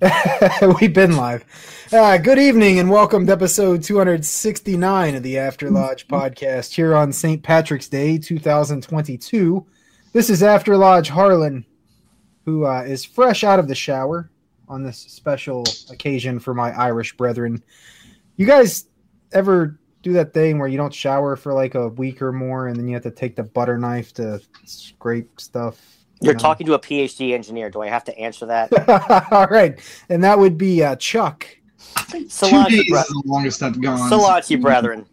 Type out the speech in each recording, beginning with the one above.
We've been live. Uh, good evening and welcome to episode 269 of the After Lodge podcast here on St. Patrick's Day 2022. This is After Lodge Harlan, who uh, is fresh out of the shower on this special occasion for my Irish brethren. You guys ever do that thing where you don't shower for like a week or more and then you have to take the butter knife to scrape stuff? You're know? talking to a PhD engineer. Do I have to answer that? All right. And that would be uh, Chuck. Two Salachi, days bre- is the longest I've gone. Salachi brethren.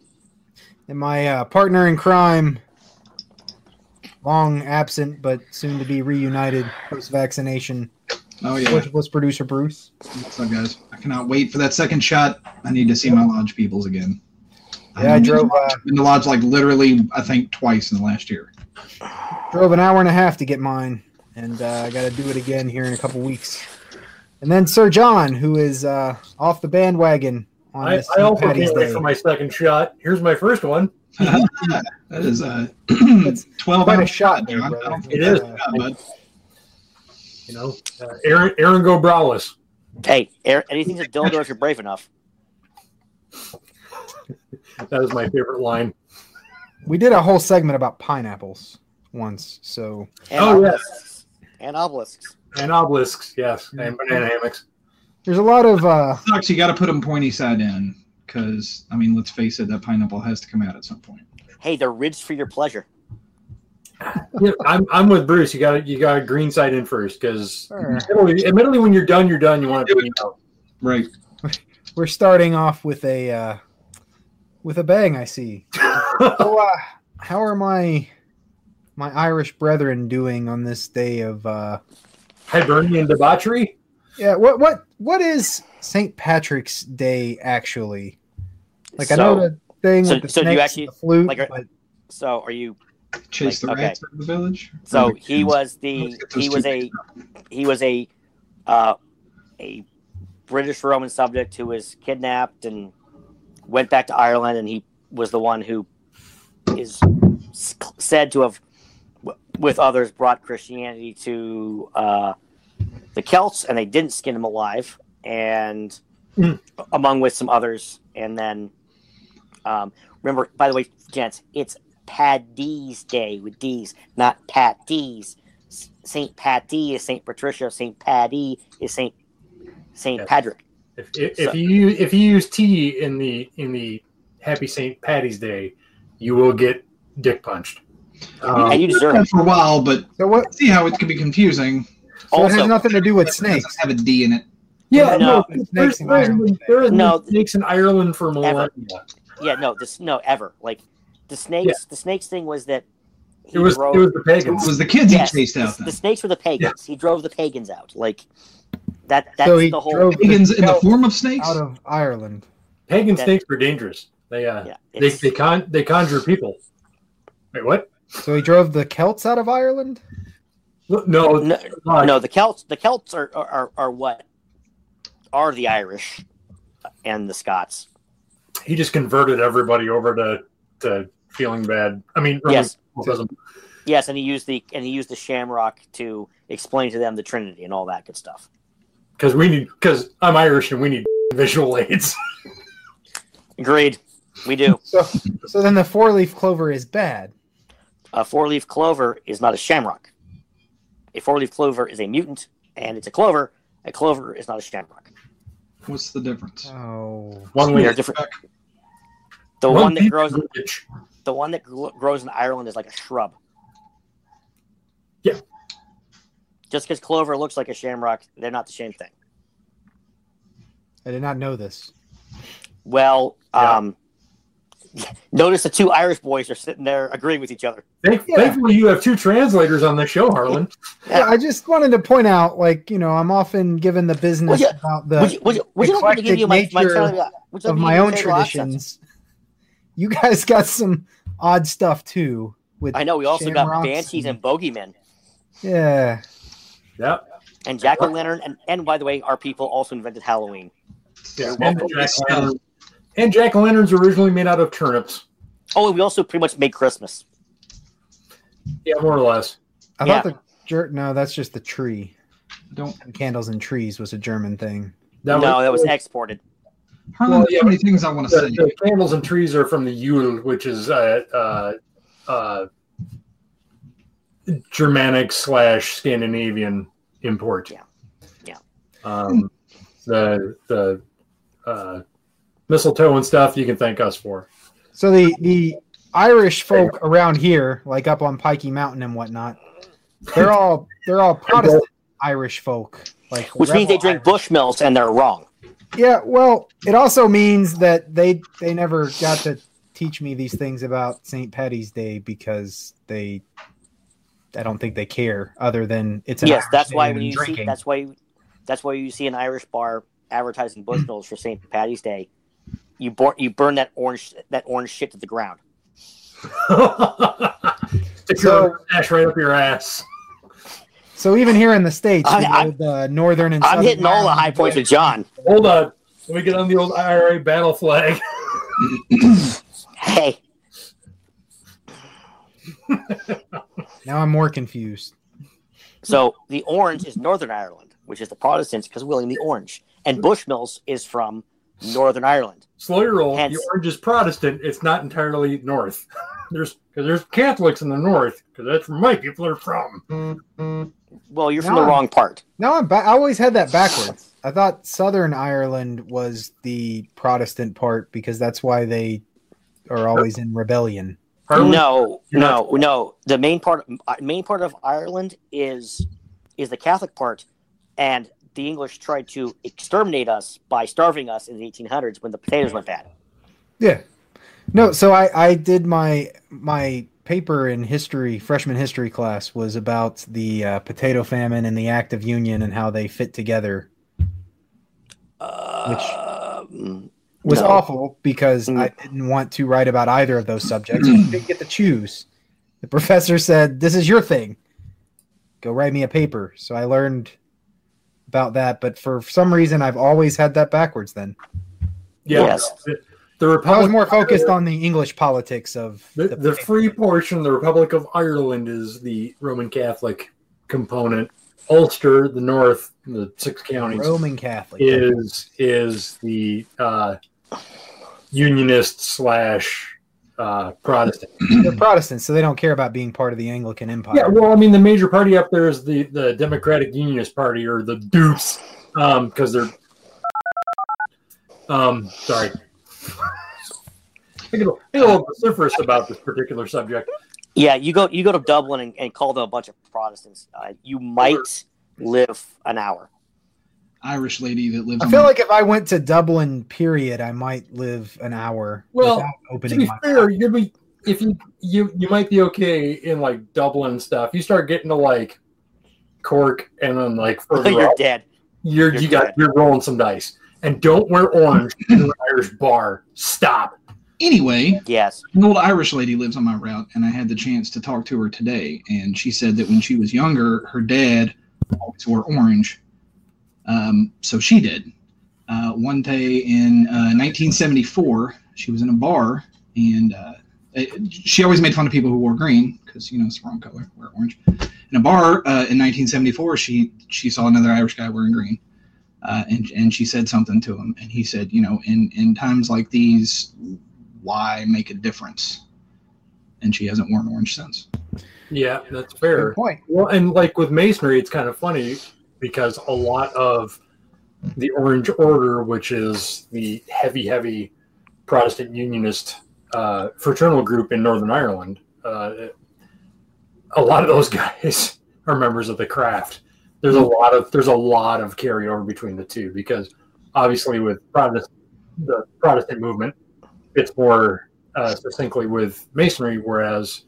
And my uh, partner in crime, long absent but soon to be reunited post vaccination, Oh yeah. was producer Bruce. What's up, guys? I cannot wait for that second shot. I need to see my lodge peoples again. Yeah, I I've drove uh, been to lodge like literally, I think, twice in the last year. Drove an hour and a half to get mine, and uh, I got to do it again here in a couple weeks. And then Sir John, who is uh, off the bandwagon on I, this I also Patty's can't wait for my second shot. Here's my first one. that is uh, That's 12 quite a ounce shot there. there, I don't think It that's is. a shot. You know, uh, Aaron Aaron Go Browless. Hey, Aaron, anything's a dildo if you're brave enough. That is my favorite line. We did a whole segment about pineapples once, so And Oh, yes. obelisks. And obelisks. And obelisks, yes, and banana hammocks. there's a lot of uh, Sucks. You got to put them pointy side in because, I mean, let's face it, that pineapple has to come out at some point. Hey, they're ridged for your pleasure. Yeah, I'm, I'm with Bruce. You got you got green side in first because Sure. admittedly, admittedly, when you're done, you're done. You want to clean out. Right. we're starting off with a uh, with a bang. I see. So, uh, how are my my Irish brethren doing on this day of? Uh, Hibernian debauchery. yeah, what what what is St. Patrick's Day actually? Like I know the thing so- with the so do you actually- and the flute, like, are- but So are you? Chase Like, the rats out of the village. So the he was the Let's get those he was a up. he was a uh, a British Roman subject who was kidnapped and went back to Ireland, and he was the one who is said to have, with others, brought Christianity to uh, the Celts, and they didn't skin him alive, and Mm. among with some others, and then um, remember, by the way, gents, it's Paddy's Day with D's, not Pat D's. Saint Patty is Saint Patricia. Saint Paddy is Saint Saint Yeah. Patrick. If, if, So- if you use, if you use tea in the in the Happy St. Patty's Day, you will get dick punched. Um, and you deserve it. for a while, but so what? see how it can be confusing. So it has nothing to do with snakes. doesn't have a D in it. yeah, No. no, Snakes there's, in there's, Ireland. there has No. snakes in Ireland for millennia. yeah, no, this no ever like the snakes. The snakes thing was that he It was drove, it was the It pagans. was the kids yes, he chased the, out the then. snakes were the pagans. He drove the pagans out. Like that. That's so he the whole. drove Pagans in the form of snakes? out of Ireland. Pagan that- snakes were dangerous. They uh yeah, they they con they conjure people. Wait, what? So he drove the Celts out of Ireland. No, no, uh, no, the Celts. The Celts are, are are are what are the Irish and the Scots. he just converted everybody over to to feeling bad. I mean, Yes. Catholicism. Yes, and he used the and he used the Shamrock to explain to them the Trinity and all that good stuff. because we need because I'm Irish and we need visual aids. Agreed. We do. So so then the four leaf clover is bad. A four leaf clover is not a shamrock. A four leaf clover is a mutant, and it's a clover. A clover is not a shamrock. What's the difference? Oh. One They are different. The One one that grows, bitch. the one that grows in Ireland is like a shrub. Yeah. Just because clover looks like a shamrock, they're not the same thing. I did not know this. Well, Yeah. um, notice the two Irish boys are sitting there agreeing with each other. Thank, Yeah. Thankfully, you have two translators on this show, Harlan. Yeah. Yeah, I just wanted to point out, like, you know, I'm often given the business you- about the would you, would you, would you like give you my, my eclectic tell- nature would you like of my own table accents? traditions. You guys got some odd stuff too. With I know we also got shamrocks banshees and bogeymen yeah, Yep. and jack o' lantern, and and by the way, our people also invented Halloween. Yeah. Well, And, jack it's, lantern- and jack o' lanterns originally made out of turnips. Oh, and we also pretty much made Christmas. Yeah, more or less. I Yeah. thought the jer- no, that's just the tree. Don't Candles and trees was a German thing. That no, that was exported. Harlan, Well, yeah, so many things I want to the, say. the candles and trees are from the Yule, which is uh, uh, uh, Germanic slash Scandinavian import. Yeah. Yeah. Um, the the uh, mistletoe and stuff you can thank us for. So the the Irish folk around here, like up on Pikey Mountain and whatnot, they're all they're all Protestant Irish folk. Like Which means they rebel drink Bushmills and they're wrong. Yeah, well, it also means that they they never got to teach me these things about St. Patty's Day because they I don't think they care other than it's an yes, Irish that's why when you see that's why that's why you see an Irish bar advertising Bushmills for St. Patty's Day. You burn you burn that orange that orange shit to the ground. Stick So- your ash right up your ass. So even here in the states, I- you I- know, the uh, northern and I'm hitting all the high points with John. Hold on. Let me get on the old IRA battle flag. Hey, Now I'm more confused. so the orange is Northern Ireland, which is the Protestants because willing the orange, and Bushmills is from Northern Ireland. Slow your roll. Hence- The orange is Protestant. It's not entirely North. there's because there's Catholics in the North because that's where my people are from. Well, you're from No. the wrong part. No, I'm ba- I always had that backwards. I thought Southern Ireland was the Protestant part because that's why they are always in rebellion. Harlan, No, no, no. The main part, uh, main part of Ireland is is the Catholic part, and the English tried to exterminate us by starving us in the 1800s when the potatoes went bad. Yeah. No, so I I did my my paper in history freshman history class was about the uh, potato famine and the Act of Union and how they fit together. Which Was No. awful because Mm. I didn't want to write about either of those subjects. I didn't get to choose. The professor said, "This is your thing. Go write me a paper." So I learned about that, but for some reason I've always had that backwards then. yeah, Yes. the, the I was more focused on the English politics of the, the free portion, the Republic of Ireland is the Roman Catholic component. Ulster, the North, the six counties, Roman Catholic. is is the uh, Unionist slash uh, Protestant. They're Protestants, so they don't care about being part of the Anglican Empire. Yeah, well, I mean, the major party up there is the the Democratic Unionist Party or the Dukes, um, because they're. Um, sorry. I get a, I get a little vociferous about this particular subject. yeah, you go you go to Dublin and, and call them a bunch of Protestants. Uh, you might live an hour. Irish lady that lives. I feel the- like if I went to Dublin, period, I might live an hour Well, without To be my fair, you'd be if you you you might be okay in like Dublin stuff. You start getting to like Cork and then like further You're up, dead. you're you're you got dead. you're rolling some dice. And don't wear orange in an Irish bar. Stop. Anyway, Yes. an old Irish lady lives on my route, and I had the chance to talk to her today. And she said that when she was younger, her dad always wore orange. Um, so she did. Uh, one day in uh, 1974, she was in a bar, and uh, it- she always made fun of people who wore green because you know it's the wrong color. Wear orange. In a bar uh, in 1974, she she saw another Irish guy wearing green. Uh, and and she said something to him, and he said, you know, in in times like these, why make a difference? And she hasn't worn orange since. Yeah, that's Good fair. point. Well, and like with masonry, it's kind of funny because a lot of the Orange Order, which is the heavy, heavy Protestant Unionist uh, fraternal group in Northern Ireland. Uh, a lot of those guys are members of the craft. There's a lot of there's a lot of carryover between the two because obviously with Protestant the Protestant movement, it's more uh, succinctly with Masonry, whereas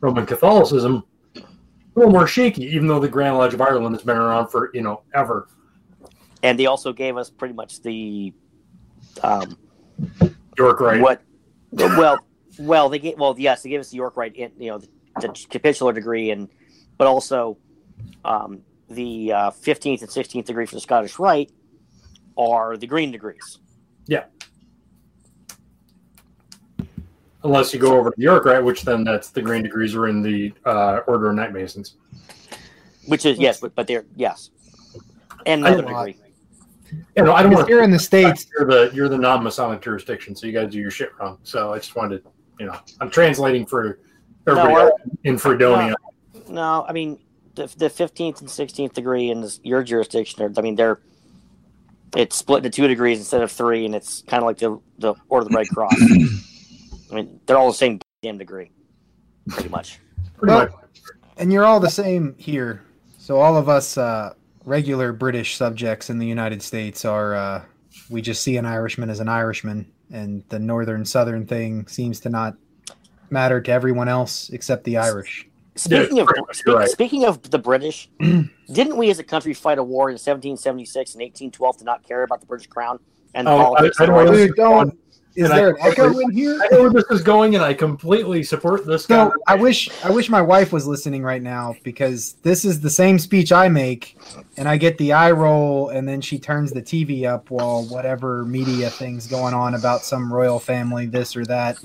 Roman Catholicism a little more shaky, even though the Grand Lodge of Ireland has been around for you know ever. And they also gave us pretty much the um, York Rite. what well well they gave well yes they gave us the York Rite in you know the, the capitular degree and but also um, the uh, 15th and 16th degree for the Scottish Rite are the green degrees. Unless you go over to the York Rite, which then that's the green degrees are in the uh, Order of Knight Masons. Which is yes, but, but they're yes, and I another degree. You know, I don't Because want here in the states, you're the you're the non-Masonic jurisdiction, so you guys do your shit wrong. So I just wanted, you know, I'm translating for everybody No, in Fredonia. No, I mean the the 15th and 16th degree in this, your jurisdiction. Are, I mean they're it's split into two degrees instead of three, and it's kind of like the the Order of the Red Cross. I mean they're all the same damn degree, pretty much. Pretty Well, much. and you're all the same here. So all of us uh, regular British subjects in the United States are uh, we just see an Irishman as an Irishman, and the northern southern thing seems to not matter to everyone else except the Irish. Speaking Yeah, of speak, right. speaking of the British, didn't we as a country fight a war in 1776 and 1812 to not care about the British crown and Oh, politics? I- I and don't rights? know. Dude, don't. Is And I- there an echo in here? I know where this is going, and I completely support this guy. No, I wish I wish my wife was listening right now because this is the same speech I make, and I get the eye roll, and then she turns the TV up while whatever media thing's going on about some royal family, this or that,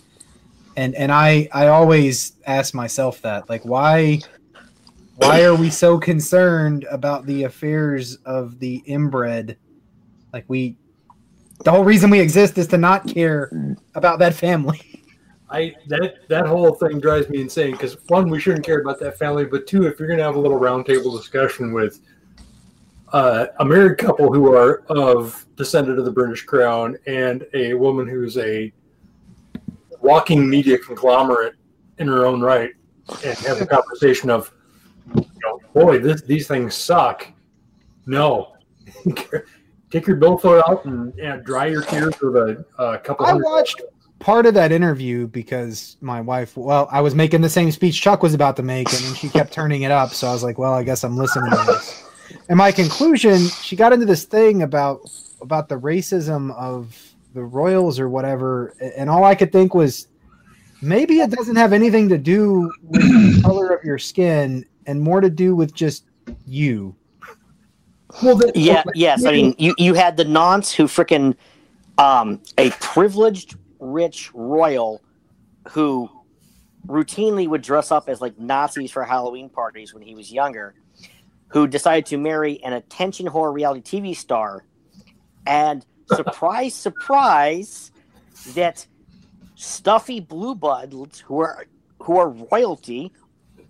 and and I I always ask myself that like why why are we so concerned about the affairs of the inbred? Like we, the whole reason we exist is to not care about that family. I that that whole thing drives me insane because one, we shouldn't care about that family, but two, if you're gonna have a little roundtable discussion with uh, a married couple who are of descendant of the British Crown and a woman who's a walking media conglomerate in her own right, and have a conversation of, you know, boy, this these things suck. No, take your billfold out and, hmm. and dry your tears with a, a couple. I hundred- watched part of that interview because my wife well i was making the same speech chuck was about to make and then she kept turning it up. So i was like well i guess i'm listening to this. And my conclusion she got into this thing about about the racism of the royals or whatever. And all i could think was maybe it doesn't have anything to do with the color of your skin and more to do with just you Well, then- Yeah, yes. I mean, you, you had the nonce who freaking um, a privileged rich royal who routinely would dress up as like Nazis for Halloween parties when he was younger, who decided to marry an attention whore reality TV star, and surprise, surprise, that stuffy blue bloods who are who are royalty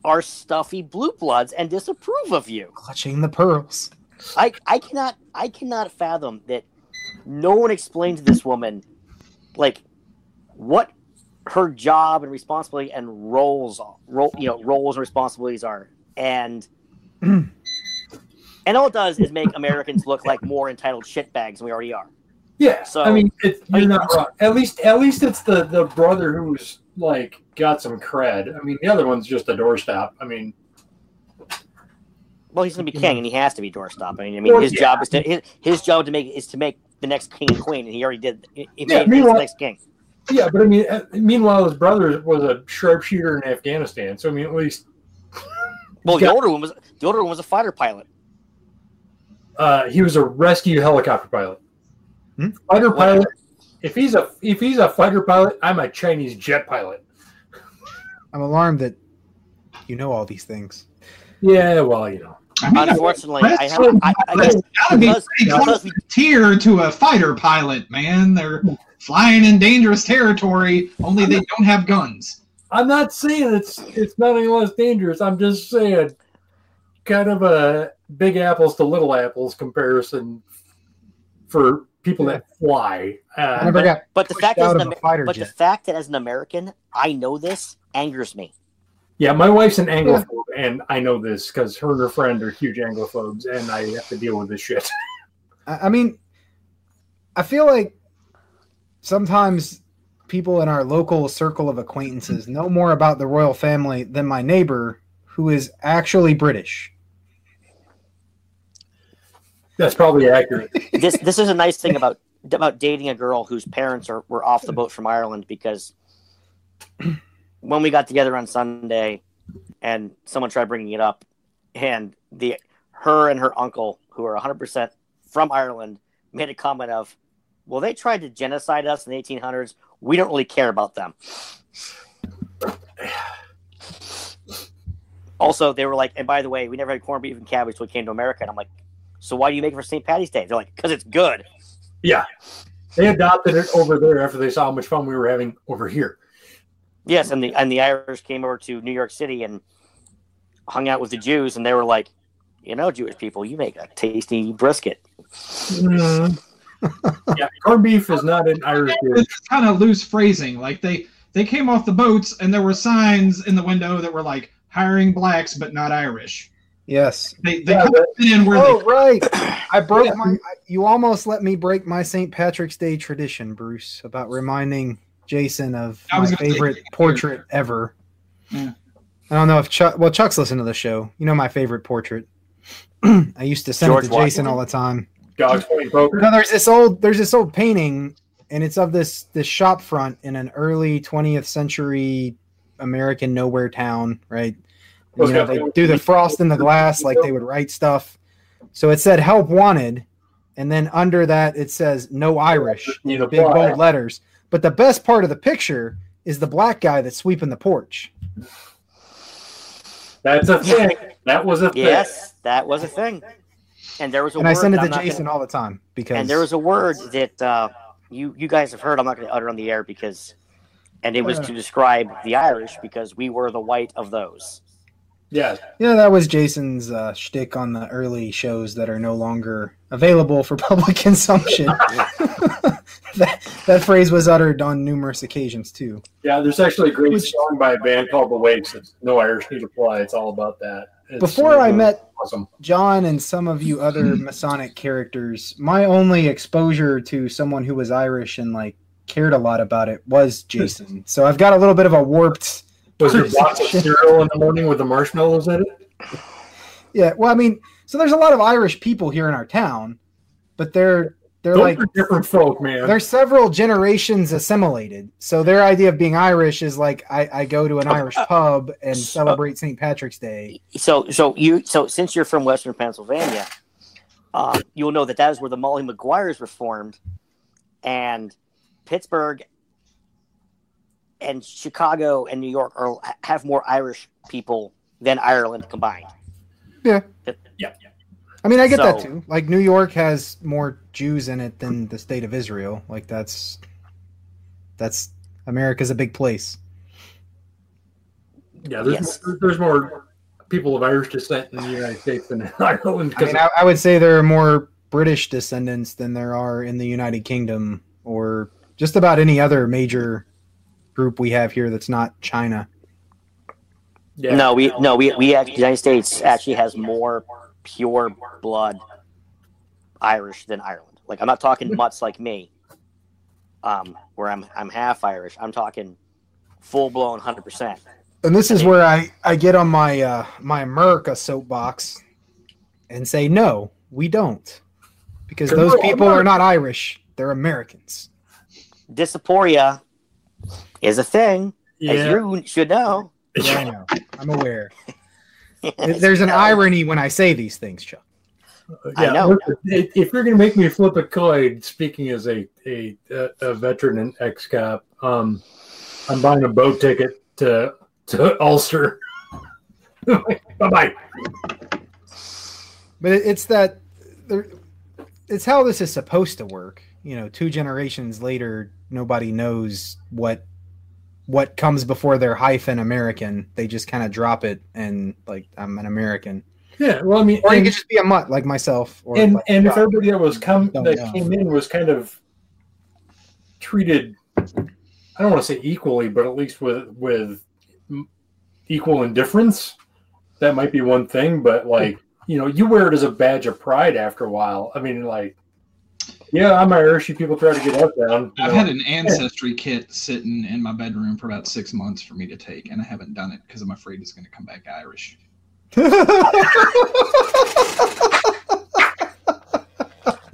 are stuffy blue bloods and disapprove of you. clutching the pearls I I cannot I cannot fathom that no one explained to this woman like what her job and responsibility and roles role you know roles and responsibilities are and and all it does is make Americans look like more entitled shitbags than we already are. Yeah, So- I mean, it, I you're mean- not wrong. At least, at least it's the the brother who's like got some cred. I mean, the other one's just a doorstop. I mean, Well, he's gonna be king and he has to be doorstop. I mean, I mean Well, his yeah. job is to his, his job to make is to make the next king and queen, and he already did. He he Yeah, made the next king. yeah, but I mean, uh, meanwhile, his brother was a sharpshooter in Afghanistan. So I mean, at least Well, the older one was the older one was a fighter pilot. uh, he was a rescue helicopter pilot. Hmm? Fighter Whatever. pilot. If he's a if he's a fighter pilot, I'm a Chinese jet pilot. i'm alarmed that you know all these things Yeah, well, you know. I mean, Unfortunately, I have so- I, I, that's gotta be because- pretty close because we- to tier to a fighter pilot, man. They're flying in dangerous territory, only they don't have guns. I'm not saying it's it's not any less dangerous. I'm just saying kind of a big apples to little apples comparison for people that fly. Uh, I never got But the fact is, out an Amer- but the fact that as an American, I know this angers me. Yeah, my wife's an Anglophobe, and I know this because her and her friend are huge Anglophobes, and I have to deal with this shit. I I mean, I feel like sometimes people in our local circle of acquaintances know more about the royal family than my neighbor, who is actually British. That's probably accurate. this this is a nice thing about about dating a girl whose parents are were off the boat from Ireland because when we got together on Sunday and someone tried bringing it up and the her and her uncle who are 100% from Ireland made a comment of well they tried to genocide us in the 1800s we don't really care about them also they were like and by the way we never had corned beef and cabbage till we came to America and I'm like so why do you make it for St. Patty's Day they're like because it's good Yeah. They adopted it over there after they saw how much fun we were having over here. Yes, and the and the Irish came over to New York City and hung out with the Jews, and they were like, you know, Jewish people, you make a tasty brisket. Mm. yeah, corned beef is not an Irish dish. It's kind of loose phrasing. Like they they came off the boats and there were signs in the window that were like hiring blacks but not Irish. Yes. They they Yeah, kind of fit in where Oh, they right. I broke my. You almost let me break my St. Patrick's Day tradition, Bruce, about reminding Jason of I my was gonna say- favorite portrait ever. Yeah. I don't know if Chuck. Well, Chuck's listened to the show. You know my favorite portrait. I used to send George it to Jason Washington? all the time. Dogs playing poker. No, there's this old there's this old painting, and it's of this this shop front in an early 20th century American nowhere town, right? You know, they do the frost in the glass like they would write stuff. So it said "Help Wanted," and then under that it says "No Irish" Need in big bold letters. But the best part of the picture is the black guy that's sweeping the porch. That's a thing. That was a thing. Yes, that was a thing. And there was a And word I send it to Jason gonna- all the time because and there was a word that uh, you you guys have heard. I'm not going to utter on the air because, and it was to describe the Irish because we were the white of those. Yeah, Yeah, that was Jason's uh, shtick on the early shows that are no longer available for public consumption. that, that phrase was uttered on numerous occasions too. Yeah, there's actually a great Which- song by a band called The Wakes. It's No Irish Need Apply. It's all about that. It's Before I met awesome. John and some of you other Masonic characters, my only exposure to someone who was Irish and like cared a lot about it was Jason. So I've got a little bit of a warped. Was there box of cereal in the morning with the marshmallows in it? Yeah, well, I mean, so there's a lot of Irish people here in our town, but they're they're Those like are different folk, man. They're several generations assimilated. So their idea of being Irish is like I, I go to an Irish pub and celebrate St. Patrick's Day. So so you so since you're from Western Pennsylvania, uh, you'll know that that is where the Molly Maguires were formed, and Pittsburgh and Chicago and New York are have more Irish people than Ireland combined. Yeah. Yeah. yeah. I mean, I get that too. Like New York has more Jews in it than the state of Israel. Like that's that's America's a big place. Yeah, there's, Yes. more, there's more people of Irish descent in the United States than in Ireland. I Because mean, I, I would say there are more British descendants than there are in the United Kingdom or just about any other major group we have here that's not China. yeah, No, we no we we act, the United States actually has more pure blood Irish than Ireland. Like I'm not talking mutts like me, um, where I'm I'm half Irish. I'm talking full blown hundred percent. And this is where I, I get on my uh, my America soapbox and say no, we don't, because Because those we're people are not Irish; they're Americans. Dysphoria is a thing, as yeah. you should know. Yeah, I know. I'm aware. There's an irony when I say these things, Chuck. I Yeah, know. If if you're going to make me flip a coin, speaking as a a, a veteran and ex cop, um, I'm buying a boat ticket to to Ulster. bye bye. But it's that it's how this is supposed to work. You know, two generations later, nobody knows what what comes before their hyphen American. They just kind of drop it and like I'm an American. Yeah, well, I mean, Or you could just be a mutt like myself. Or and, like and if everybody that was come that know. came in was kind of treated, I don't want to say equally, but at least with with equal indifference, that might be one thing. But like, you know, you wear it as a badge of pride after a while. I mean, like, yeah, I'm Irish. You people try to get us down. I've know. had an ancestry kit sitting in my bedroom for about six months for me to take, and I haven't done it because I'm afraid it's going to come back Irish.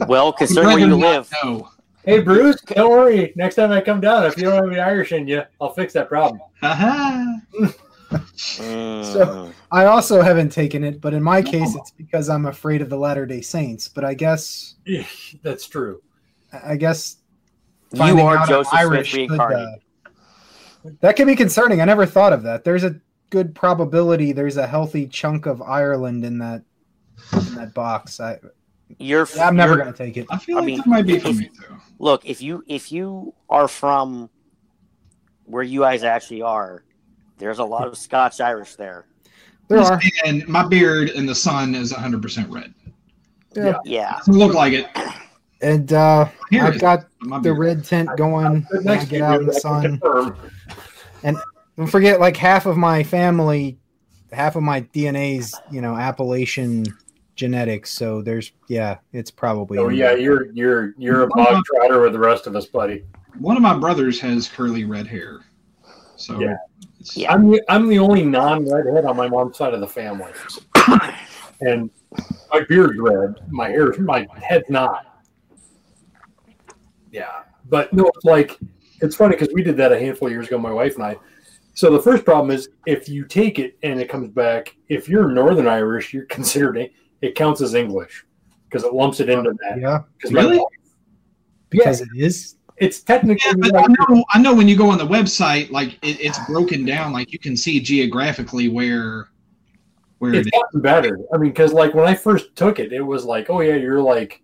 Well, considering where you live, know. Hey, Bruce, don't worry. Next time I come down, if you don't have any Irish in you, I'll fix that problem. Haha. So- I also haven't taken it, but in my case, it's because I'm afraid of the Latter Day Saints. But I guess, That's true. I guess you are out I'm Joseph Smith Irish could, reincarnated. uh, that could be concerning. I never thought of that. There's a good probability there's a healthy chunk of Ireland in that in that box. I, You're. I'm never going to take it. I feel I like mean, there might be for if- me too. Look, if you if you are from where you guys actually are, there's a lot of Scotch Irish there. There are. And my beard in the sun is 100% red. Yeah. Yeah. Doesn't look like it. And uh, Here I've got My the red tint going. Sit when I get out in the sun. confirm. Don't forget, like half of my family, half of my DNA's, you know, Appalachian genetics. So there's, yeah, it's probably. Oh yeah, there. you're you're you're a bog trotter with the rest of us, buddy. One of my brothers has curly red hair. So Yeah. It's, Yeah. I'm the, I'm the only non-redhead on my mom's side of the family, and my beard's red. My hair, my head's not. Yeah, but no, it's like it's funny because we did that a handful of years ago, my wife and I. So the first problem is if you take it and it comes back, if you're Northern Irish, you're considered it, it counts as English because it lumps it into that. Yeah, 'Cause my- Really? because it is. It's technically Yeah, but like- I know, I know when you go on the website, like it, it's broken down, like you can see geographically where where it's it is. gotten better. I mean, because like when I first took it, it was like, oh yeah, you're like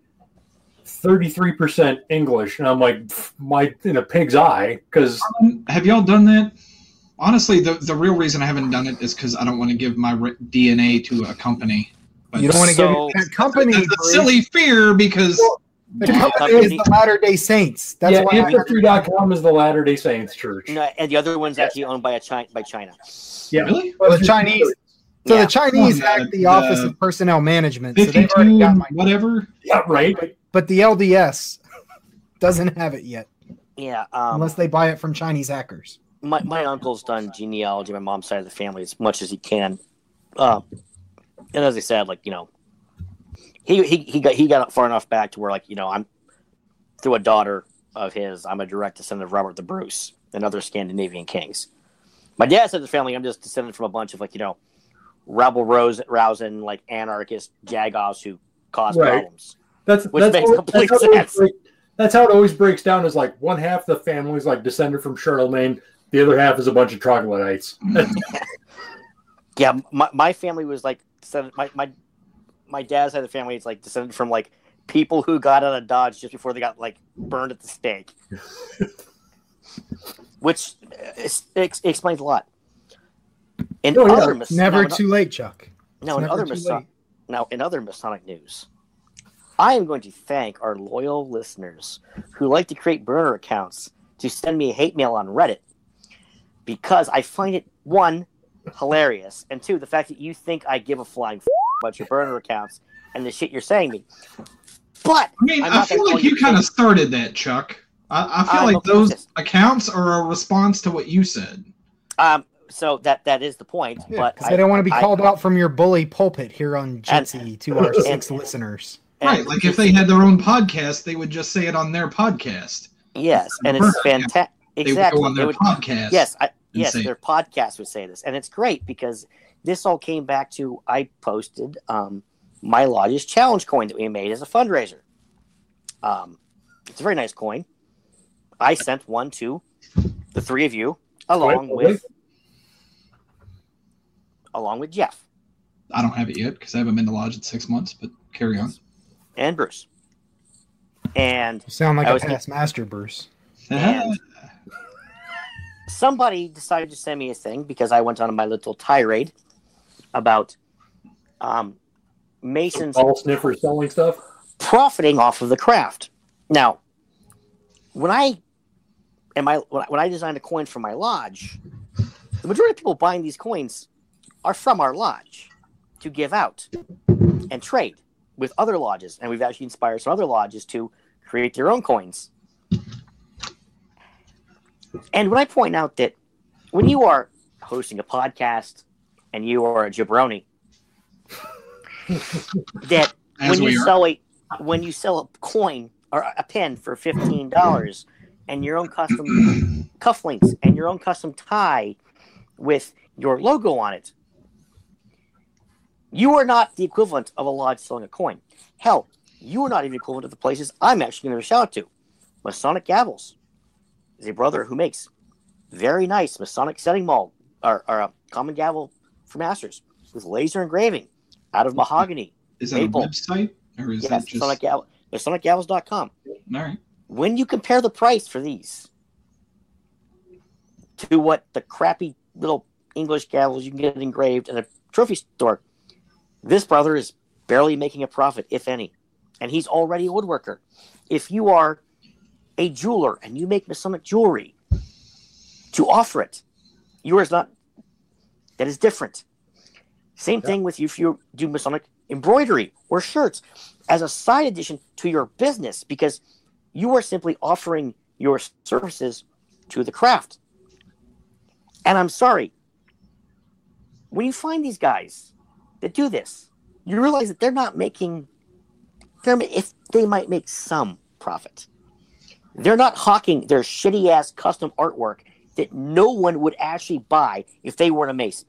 thirty three percent English, and I'm like, my in a pig's eye, because Um, Have y'all done that? Honestly, the the real reason I haven't done it is because I don't want to give my re- DNA to a company. But You don't want to So- give it that company. That's a Bruce. silly fear because The Yeah, company company- is the Latter Day Saints. That's yeah, why. I- ancestry.com is the Latter Day Saints church. No, and the other one's actually owned by a China by China. Yeah, really Well, the Chinese. So Yeah. the Chinese Oh, the- the Office of Personnel Management. So they've already got my. whatever. yeah, right. But the LDS doesn't have it yet, Yeah. Um, unless they buy it from Chinese hackers. my, my uncle's done genealogy, my mom's side of the family, as much as he can. Um, and as I said, like you know, he he he got he got far enough back to where like you know I'm through a daughter of his, I'm a direct descendant of Robert the Bruce and other Scandinavian kings. My dad said the family, I'm just descended from a bunch of like you know, rebel rose rousing like anarchist jagoffs who cause Right. problems. That's Which that's, makes how, complete that's, it always sense. that's how it always breaks down. Is like one half the family is like descended from Charlemagne, the other half is a bunch of troglodytes. Yeah, my, my family was like my, my my dad's side of the family is like descended from like people who got out of Dodge just before they got like burned at the stake, which uh, ex- explains a lot. In Oh, yeah. other Mas- Never now, in- too late, Chuck. now in other too late. now in other Masonic news, I am going to thank our loyal listeners who like to create burner accounts to send me a hate mail on Reddit because I find it one hilarious and two the fact that you think I give a flying f- about your burner accounts and the shit you're saying me. But I mean, I'm I not feel like you you kind of started that, Chuck. I, I feel I'm like those this. accounts are a response to what you said. um, so that that is the point. Yeah, but 'cause they don't want to be I- called out from your bully pulpit here on And- Jitsi to our six listeners. and right, like if they had their own podcast, they would just say it on their podcast. yes, and it's Burner account. fantastic. They Exactly, would go on their would- podcast. Yes, I, yes, say- their podcast would say this, and it's great because this all came back to I posted um, my lodge's challenge coin that we made as a fundraiser. Um, it's a very nice coin. I sent one to the three of you, along Wait, with along with Jeff I don't have it yet because I haven't been to lodge in six months. But carry on. and Bruce. And You sound like I a was- past master, Bruce. And- somebody decided to send me a thing because I went on my little tirade about um, masons All sniffer selling stuff. profiting off of the craft. Now, when I and my when I designed a coin for my lodge, the majority of people buying these coins are from our lodge to give out and trade with other lodges, and we've actually inspired some other lodges to create their own coins. And when I point out that when you are hosting a podcast and you are a jabroni, that when you are. sell a when you sell a coin or a pen for fifteen dollars and your own custom cufflinks and your own custom tie with your logo on it, you are not the equivalent of a lodge selling a coin. Hell, you are not even equivalent to the places I'm actually going to shout out to. Masonic Gavels is a brother who makes very nice Masonic setting maul or, or a common gavel for masters with laser engraving out of mahogany. Is that Maple. a website or is Yes, that just Masonic Gavel, MasonicGavels.com. all right? When you compare the price for these to what the crappy little English gavels you can get engraved in a trophy store, this brother is barely making a profit, if any. And he's already a woodworker. If you are a jeweler and you make Masonic jewelry to offer it, yours not that is different. Same thing with you if you do Masonic embroidery or shirts as a side addition to your business because you are simply offering your services to the craft. And I'm sorry, when you find these guys that do this, you realize that they're not making, they're, if they might make some profit, they're not hawking their shitty ass custom artwork that no one would actually buy if they weren't a mason.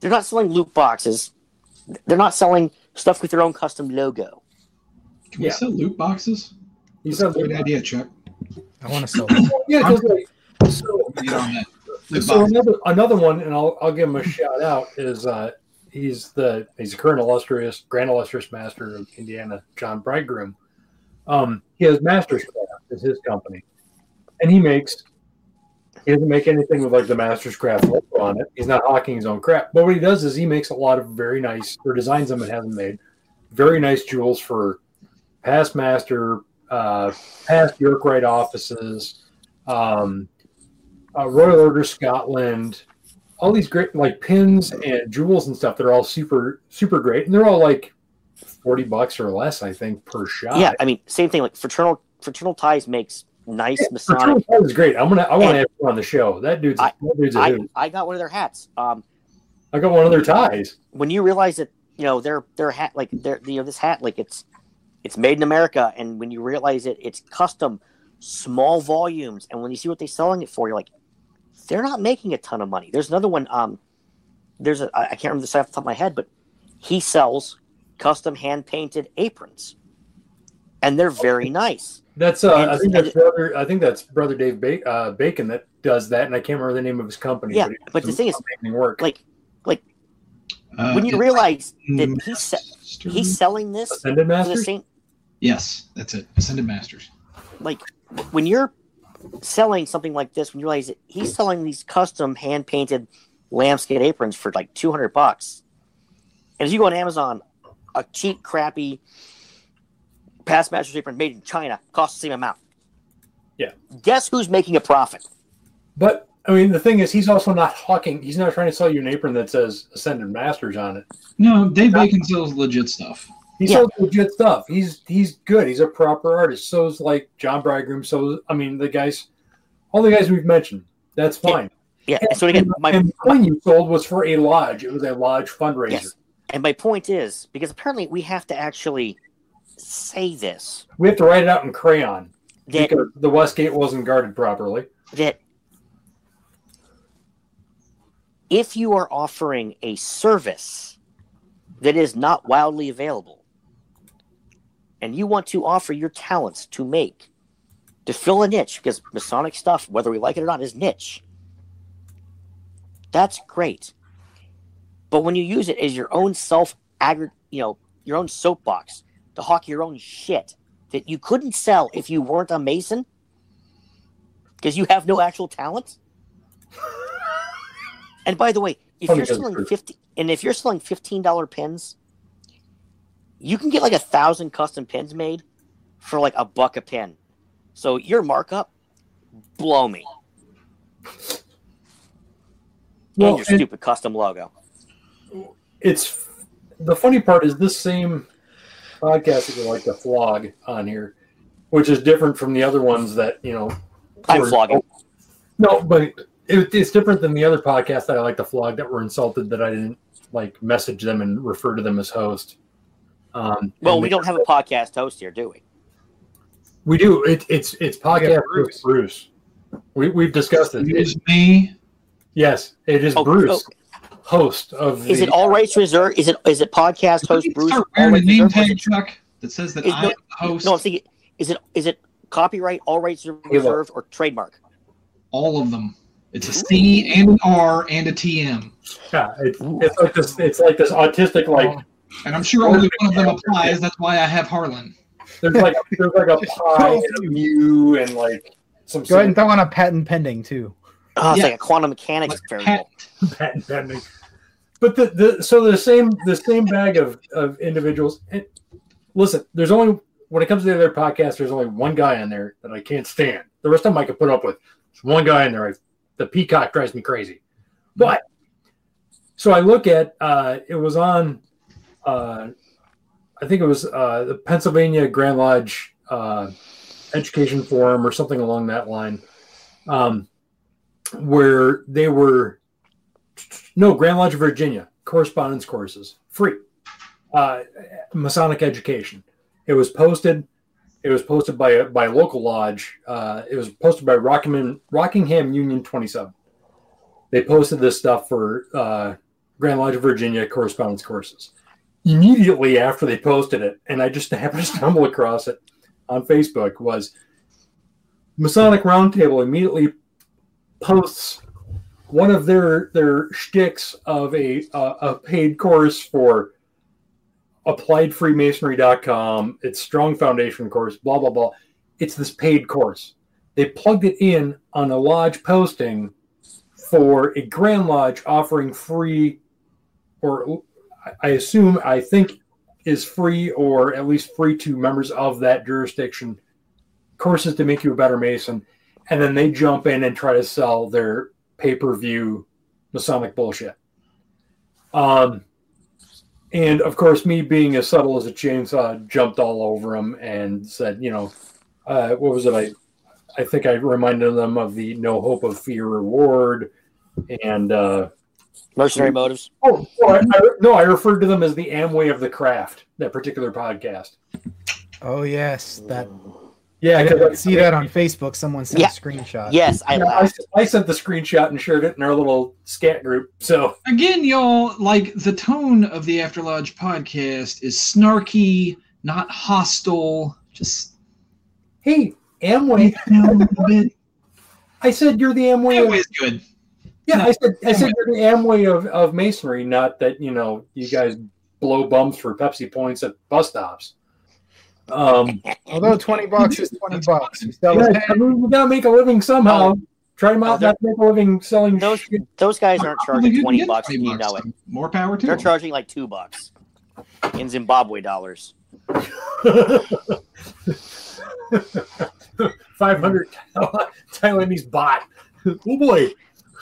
They're not selling loot boxes. They're not selling stuff with their own custom logo. Can we sell loot boxes? You That's a says, great idea, Chuck. I want to sell. yeah, 'cause, like, so, Get on that. Loot so another another one, and I'll I'll give him a shout out is uh, he's the he's the current illustrious Grand Illustrious Master of Indiana, John Bridegroom. Um, he has Masters Craft is his company, and he makes he doesn't make anything with like the Masters Craft logo on it. He's not hawking his own crap, but what he does is he makes a lot of very nice or designs them and has them made very nice jewels for past master, uh, past York Rite offices. Um, uh, Royal Order Scotland, all these great like pins and jewels and stuff. They're all super super great, and they're all like forty bucks or less, I think, per shot. Yeah, I mean, same thing. Like fraternal fraternal ties makes nice Masonic. Fraternal Ties is great. I'm gonna I want to have him on the show. That dude's I- that dude's a I, hoot. I got one of their hats. Um, I got one of their ties. when you realize that you know their their hat like their you know this hat like it's it's made in America, and when you realize it, it's custom, small volumes, and when you see what they're selling it for, you're like, they're not making a ton of money. There's another one. Um, there's a I can't remember this off the top of my head, but he sells custom hand painted aprons, and they're very nice. That's uh, I think that's brother. I think that's brother Dave ba- uh, Bacon that does that, and I can't remember the name of his company. Yeah, he does but the some thing is, amazing work. Like Uh, when you realize that he's se- he's selling this Ascended for the Masters. same yes, that's it. Ascended Masters. like when you're selling something like this, when you realize that he's selling these custom hand painted lambskin aprons for like 200 bucks. And if you go on Amazon, a cheap, crappy past master's apron made in China costs the same amount. Yeah. Guess who's making a profit? But I mean, the thing is, he's also not hawking. He's not trying to sell you an apron that says Ascended Masters on it. No, Dave Bacon sells legit stuff. He Yeah. sells legit stuff. He's he's good. He's a proper artist. So So's like John Bridegroom. So I mean, the guys, all the guys we've mentioned. That's Yeah. fine. Yeah. And so again, my, and the coin you sold was for a lodge. It was a lodge fundraiser. yes. And my point is because apparently we have to actually say this. We have to write it out in crayon that because the West Gate wasn't guarded properly. that if you are offering a service that is not wildly available and you want to offer your talents to make to fill a niche because masonic stuff whether we like it or not is niche. That's great. But when you use it as your own self you know your own soapbox to hawk your own shit that you couldn't sell if you weren't a mason because you have no actual talent And by the way, if Funny you're selling it's fifty, and if you're selling fifteen dollar pins, you can get like a thousand custom pins made for like a buck a pin. So your markup, blow me. Well, and your stupid custom logo. it's the funny part is this same podcast that you like to flog on here, which is different from the other ones that you know. I'm were- flogging. No, but it, it's different than the other podcasts that I like to flog that were insulted that I didn't like message them and refer to them as host. Um, Well, we don't have a podcast host here, do we? We do. It, it's it's podcast Bruce. Bruce. We we've discussed it. Excuse me. Yes, it is Oh, Bruce, host of the. Is it all rights reserved? Is it is it podcast host You Bruce? Start all wearing a name reserved, or is tag, it- Chuck, that says that Is- I no- am the host. No, I'm thinking, is it is it copyright, all rights reserved, or trademark? all of them. It's a C and an R and a TM. Yeah, it's, it's like this. It's like this autistic. Like And I'm sure only one of them applies. That's why I have Harlan. there's like there's like a pie and a mu and like some Go ahead and throw on a patent pending too. Oh, it's Yeah. like a quantum mechanics Like variable. patent pending. But the, the so the same the same bag of of individuals. Listen, there's only when it comes to the other podcast, there's only one guy on there that I can't stand. The rest of them I can put up with. There's one guy in there. I, the peacock drives me crazy. But so I look at uh, it was on. Uh, I think it was uh, the Pennsylvania Grand Lodge uh, Education Forum or something along that line, um, where they were no, Grand Lodge, of Virginia, correspondence courses, free. Uh, Masonic education. It was posted. It was posted by by local lodge. Uh, it was posted by Rockingham, Rockingham Union 27. They posted this stuff for uh, Grand Lodge, of Virginia correspondence courses. Immediately after they posted it, and I just happened to stumble across it on Facebook, was Masonic Roundtable immediately posts one of their their shticks of a uh, a paid course for appliedfreemasonry.com. It's strong foundation course, blah blah blah. It's this paid course. They plugged it in on a lodge posting for a Grand Lodge offering free, or I assume I think is free or at least free to members of that jurisdiction courses to make you a better Mason. And then they jump in and try to sell their pay per view Masonic bullshit. Um, and of course, me being as subtle as a chainsaw, jumped all over him and said, you know, uh, what was it? I, I think I reminded them of the no hope of fear reward, and uh, Mercenary motives. oh, oh, I, I, no, I referred to them as the Amway of the craft. That particular podcast. Oh yes, that Yeah, I 'cause didn't see that on Facebook. Someone sent Yeah. a screenshot. Yes, I Yeah, I. I sent the screenshot and shared it in our little scat group. So Again, y'all, like the tone of the After Lodge podcast is snarky, not hostile. Just hey, Amway, you know, a little bit. I said you're the Amway. Of, Always good. yeah, I said I said you're the Amway of, of masonry. Not that you know you guys blow bums for Pepsi points at bus stops. Um, Although twenty bucks is twenty bucks. fine. You yeah, I mean, we gotta make a living somehow. Try them Oh, out, not make a living selling Those shit. those guys aren't charging twenty bucks. 20 You know it. More power to They're them. charging like two bucks in Zimbabwe dollars. Five hundred Taiwanese baht. Oh boy.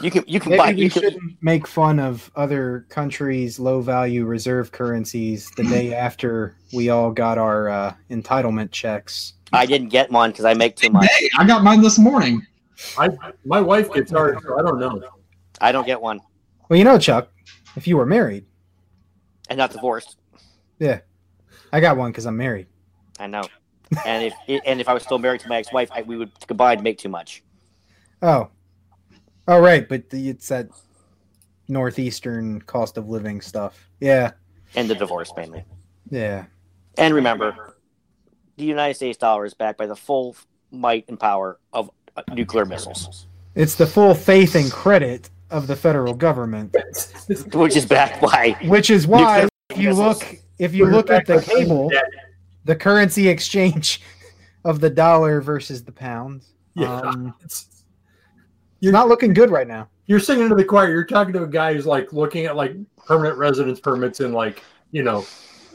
You can you can maybe we you can, shouldn't make fun of other countries' low value reserve currencies the day after we all got our uh, entitlement checks. I didn't get one because I make too much. Hey, I got mine this morning. I my wife gets ours, so I don't know. I don't get one Well, you know, Chuck, if you were married, and not divorced. Yeah, I got one because I'm married. I know. And if and if I was still married to my ex-wife, I, we would combine make too much. Oh, oh, right, but the, it's that northeastern cost of living stuff. Yeah, And the divorce mainly. yeah. And remember, the United States dollar is backed by the full might and power of uh, nuclear missiles, It's the full faith and credit of the federal government, which is backed by which is why if you missiles. look if you look at the cable, the currency exchange of the dollar versus the pound. Yeah. Um, It's- it's not looking good right now. you're singing to the choir. You're talking to a guy who's like looking at like permanent residence permits in like you know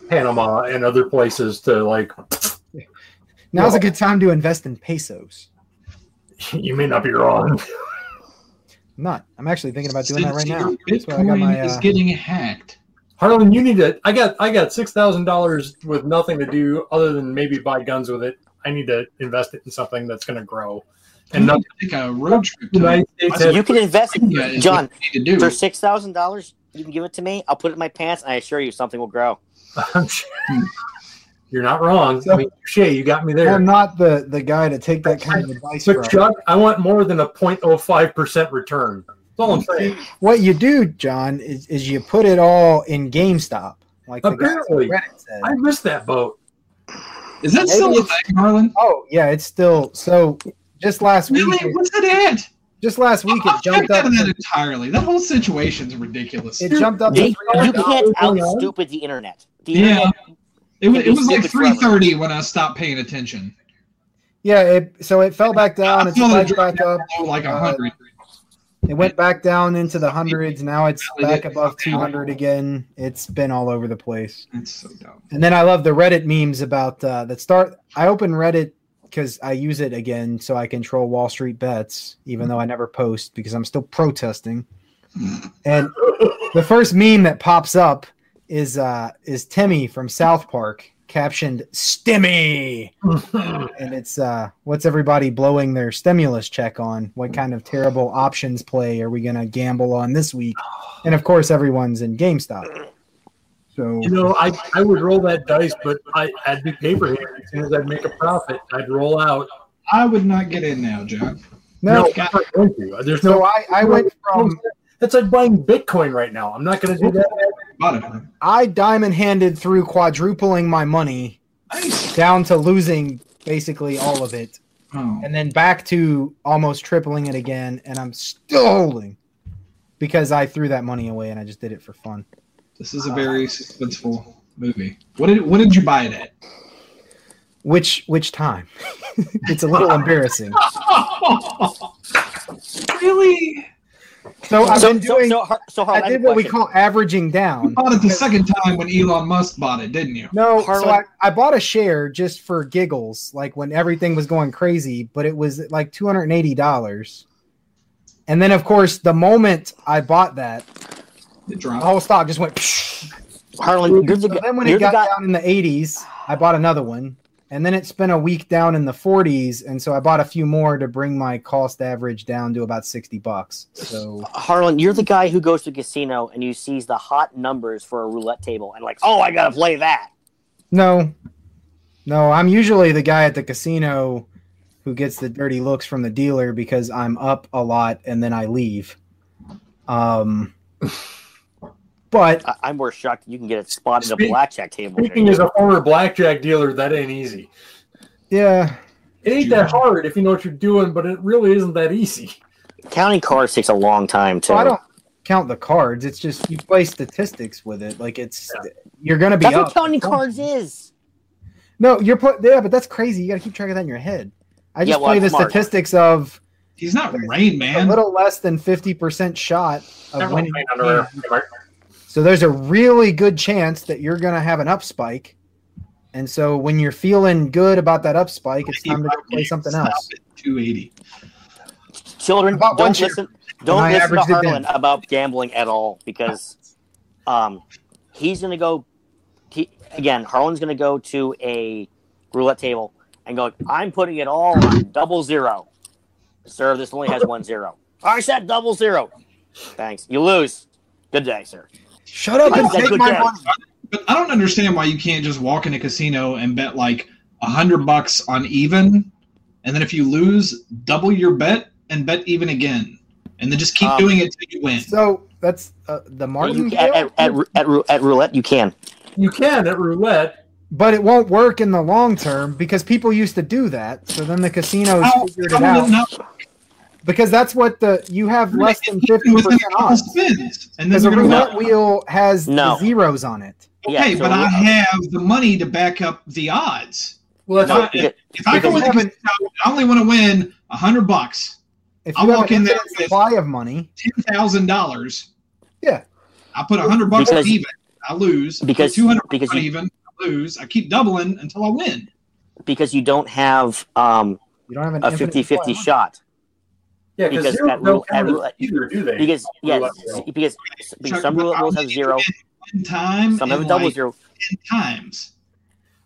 Panama and other places to like. Now's a good time to invest in pesos. You may not be wrong. I'm not. I'm actually thinking about doing that right now. your That's I got Bitcoin my, is uh, getting hacked. Harlan, you need to. I got I got six thousand dollars with nothing to do other than maybe buy guns with it. I need to invest it in something that's going to grow. And And not take a road trip to United You can invest, Yeah, is John. what you need to do. For six thousand dollars, you can give it to me. I'll put it in my pants, and I assure you, something will grow. You're not wrong. I mean, Shay, you got me there. I'm not the, the guy to take that kind of advice But from. Chuck, I want more than a 0.05 percent return. That's all I'm saying. What you do, John, is, is you put it all in GameStop, like the guys on Apparently. I missed that boat. Is that still a Maybe thing, Harlan? Oh yeah, it's still so. Just last week, Really? What's that at? just last week, I've it jumped up. that entirely. That whole situation's ridiculous. it jumped up You, you can't out stupid the internet. The Yeah. internet It was, It'd it be was like three thirty when I stopped paying attention. Yeah, it, so it fell back down. It saw spiked back up. Like a Uh, hundred. It went back down into the hundreds. Now it's back above 200 again. It's been all over the place. That's so dumb. And then I love the Reddit memes about uh, that start. I open Reddit because I use it again so I control Wall Street bets, even though I never post because I'm still protesting. And the first meme that pops up is uh, is Timmy from South Park captioned "Stimmy," and it's uh, what's everybody blowing their stimulus check on? What kind of terrible options play are we gonna gamble on this week? And of course, everyone's in GameStop. So You know, I, I would roll that dice, but I, I'd be paper hand as soon as I'd make a profit. I'd roll out. I would not get in now, John. no, I'm not going to. There's so no. I, I went from It's like buying Bitcoin right now. I'm not going to do that. I diamond handed through quadrupling my money Nice. down to losing basically all of it, Oh. and then back to almost tripling it again, and I'm still holding because I threw that money away and I just did it for fun. This is a very suspenseful movie. What did what did you buy it at? Which which time? it's a little embarrassing. really? So I've so, been doing. so, Har- so Harlan, I I did a what we call averaging You down. bought it the second time when Elon Musk bought it, didn't you? No, so I, I bought a share just for giggles, like when everything was going crazy, but it was like two hundred and eighty dollars. And then, of course, the moment I bought that, It the dropped. whole stock just went. Harlan, you're the, So then, when it got guy. down in the eighties, I bought another one, and then it spent a week down in the forties, and so I bought a few more to bring my cost average down to about sixty bucks. So Harlan, you're the guy who goes to a casino and you sees the hot numbers for a roulette table and like, oh, I gotta play that. no, no, I'm usually the guy at the casino who gets the dirty looks from the dealer because I'm up a lot and then I leave. Um, but I- I'm more shocked you can get a spot at a blackjack table. Speaking as a former blackjack dealer, that ain't easy. yeah, It ain't that hard if you know what you're doing, but it really isn't that easy. Counting cards takes a long time too. so I don't count the cards. It's just you play statistics with it. Like it's you're gonna be That's up. what counting cards is. No, you're put yeah, but that's crazy. You got to keep track of that in your head. I Yeah, just well, play I'm the smart. statistics of He's not Rain man. a little less than fifty percent shot of winning. mind, the underwear. game. So there's a really good chance that you're gonna have an up spike. And so when you're feeling good about that up spike, it's time to go play something else. Two eighty. Children, About don't listen. Don't listen to Harlan about gambling at all because, um, he's gonna go. He, again, Harlan's gonna go to a roulette table and go. I'm putting it all on double zero. Sir, this only has one zero. I said double zero. Thanks. You lose. Good day, sir. Shut up I and take my money. But I don't understand why you can't just walk in a casino and bet like a hundred bucks on even, and then if you lose, double your bet and bet even again, and then just keep Um, doing it till you win. So that's uh, the You, at, at, at, at, rou- at roulette, you can. You can at roulette. but it won't work in the long term because people used to do that. So then the casinos How- figured it out it not because that's what the you have less than fifty percent a couple odds. spins, and then Because a roulette win. wheel has No. the zeros on it. Okay, Yeah, so but I have the money to back up the odds. Well, that's If I, if, if I go Because in the casino, I only want to win a hundred bucks. if I'll you have walk an in there infinite with- supply of money, ten thousand dollars. Yeah. I put a hundred bucks Because- even. I lose. because- two hundred because you- even. I lose. I keep doubling until I win. because you don't have um, you don't have an a infinite 50 50 supply of money. shot. Yeah, Because because zero that don't rule- that rule- either, do they? Because, yes, Roulette because, because Chuck, some but roulette I'll have zero, to win time. some have a double like zero. times.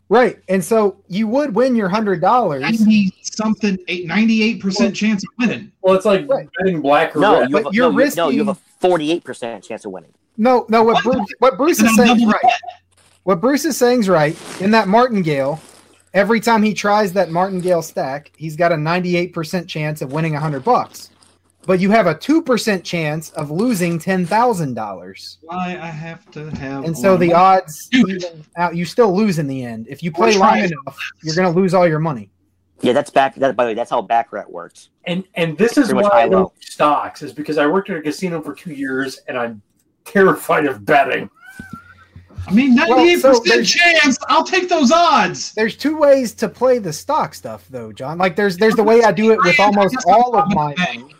Right. And so you would win your hundred dollars. Ninety something, eight, 98 percent chance of winning. Well, it's like Right. betting black or No, red. you have, But a- you're no, you, no, you have a 48% chance of winning. No, no, what Bruce what Bruce is saying is right. What Bruce is saying is right. In that martingale, every time he tries that martingale stack, he's got a 98% chance of winning 100 bucks. But you have a 2% chance of losing $10,000. Why I have to have. And so the of- odds even out. You still lose in the end. If you play We're long enough, you're going to lose all your money. Yeah, that's back. That, by the way, that's how baccarat works. And and this is Pretty why I high-low. don't do stocks is because I worked at a casino for two years and I'm terrified of betting. I mean, Well, 98 so percent there's- chance. I'll take those odds. There's two ways to play the stock stuff, though, John. Like there's there's the way I do it with almost all of my money,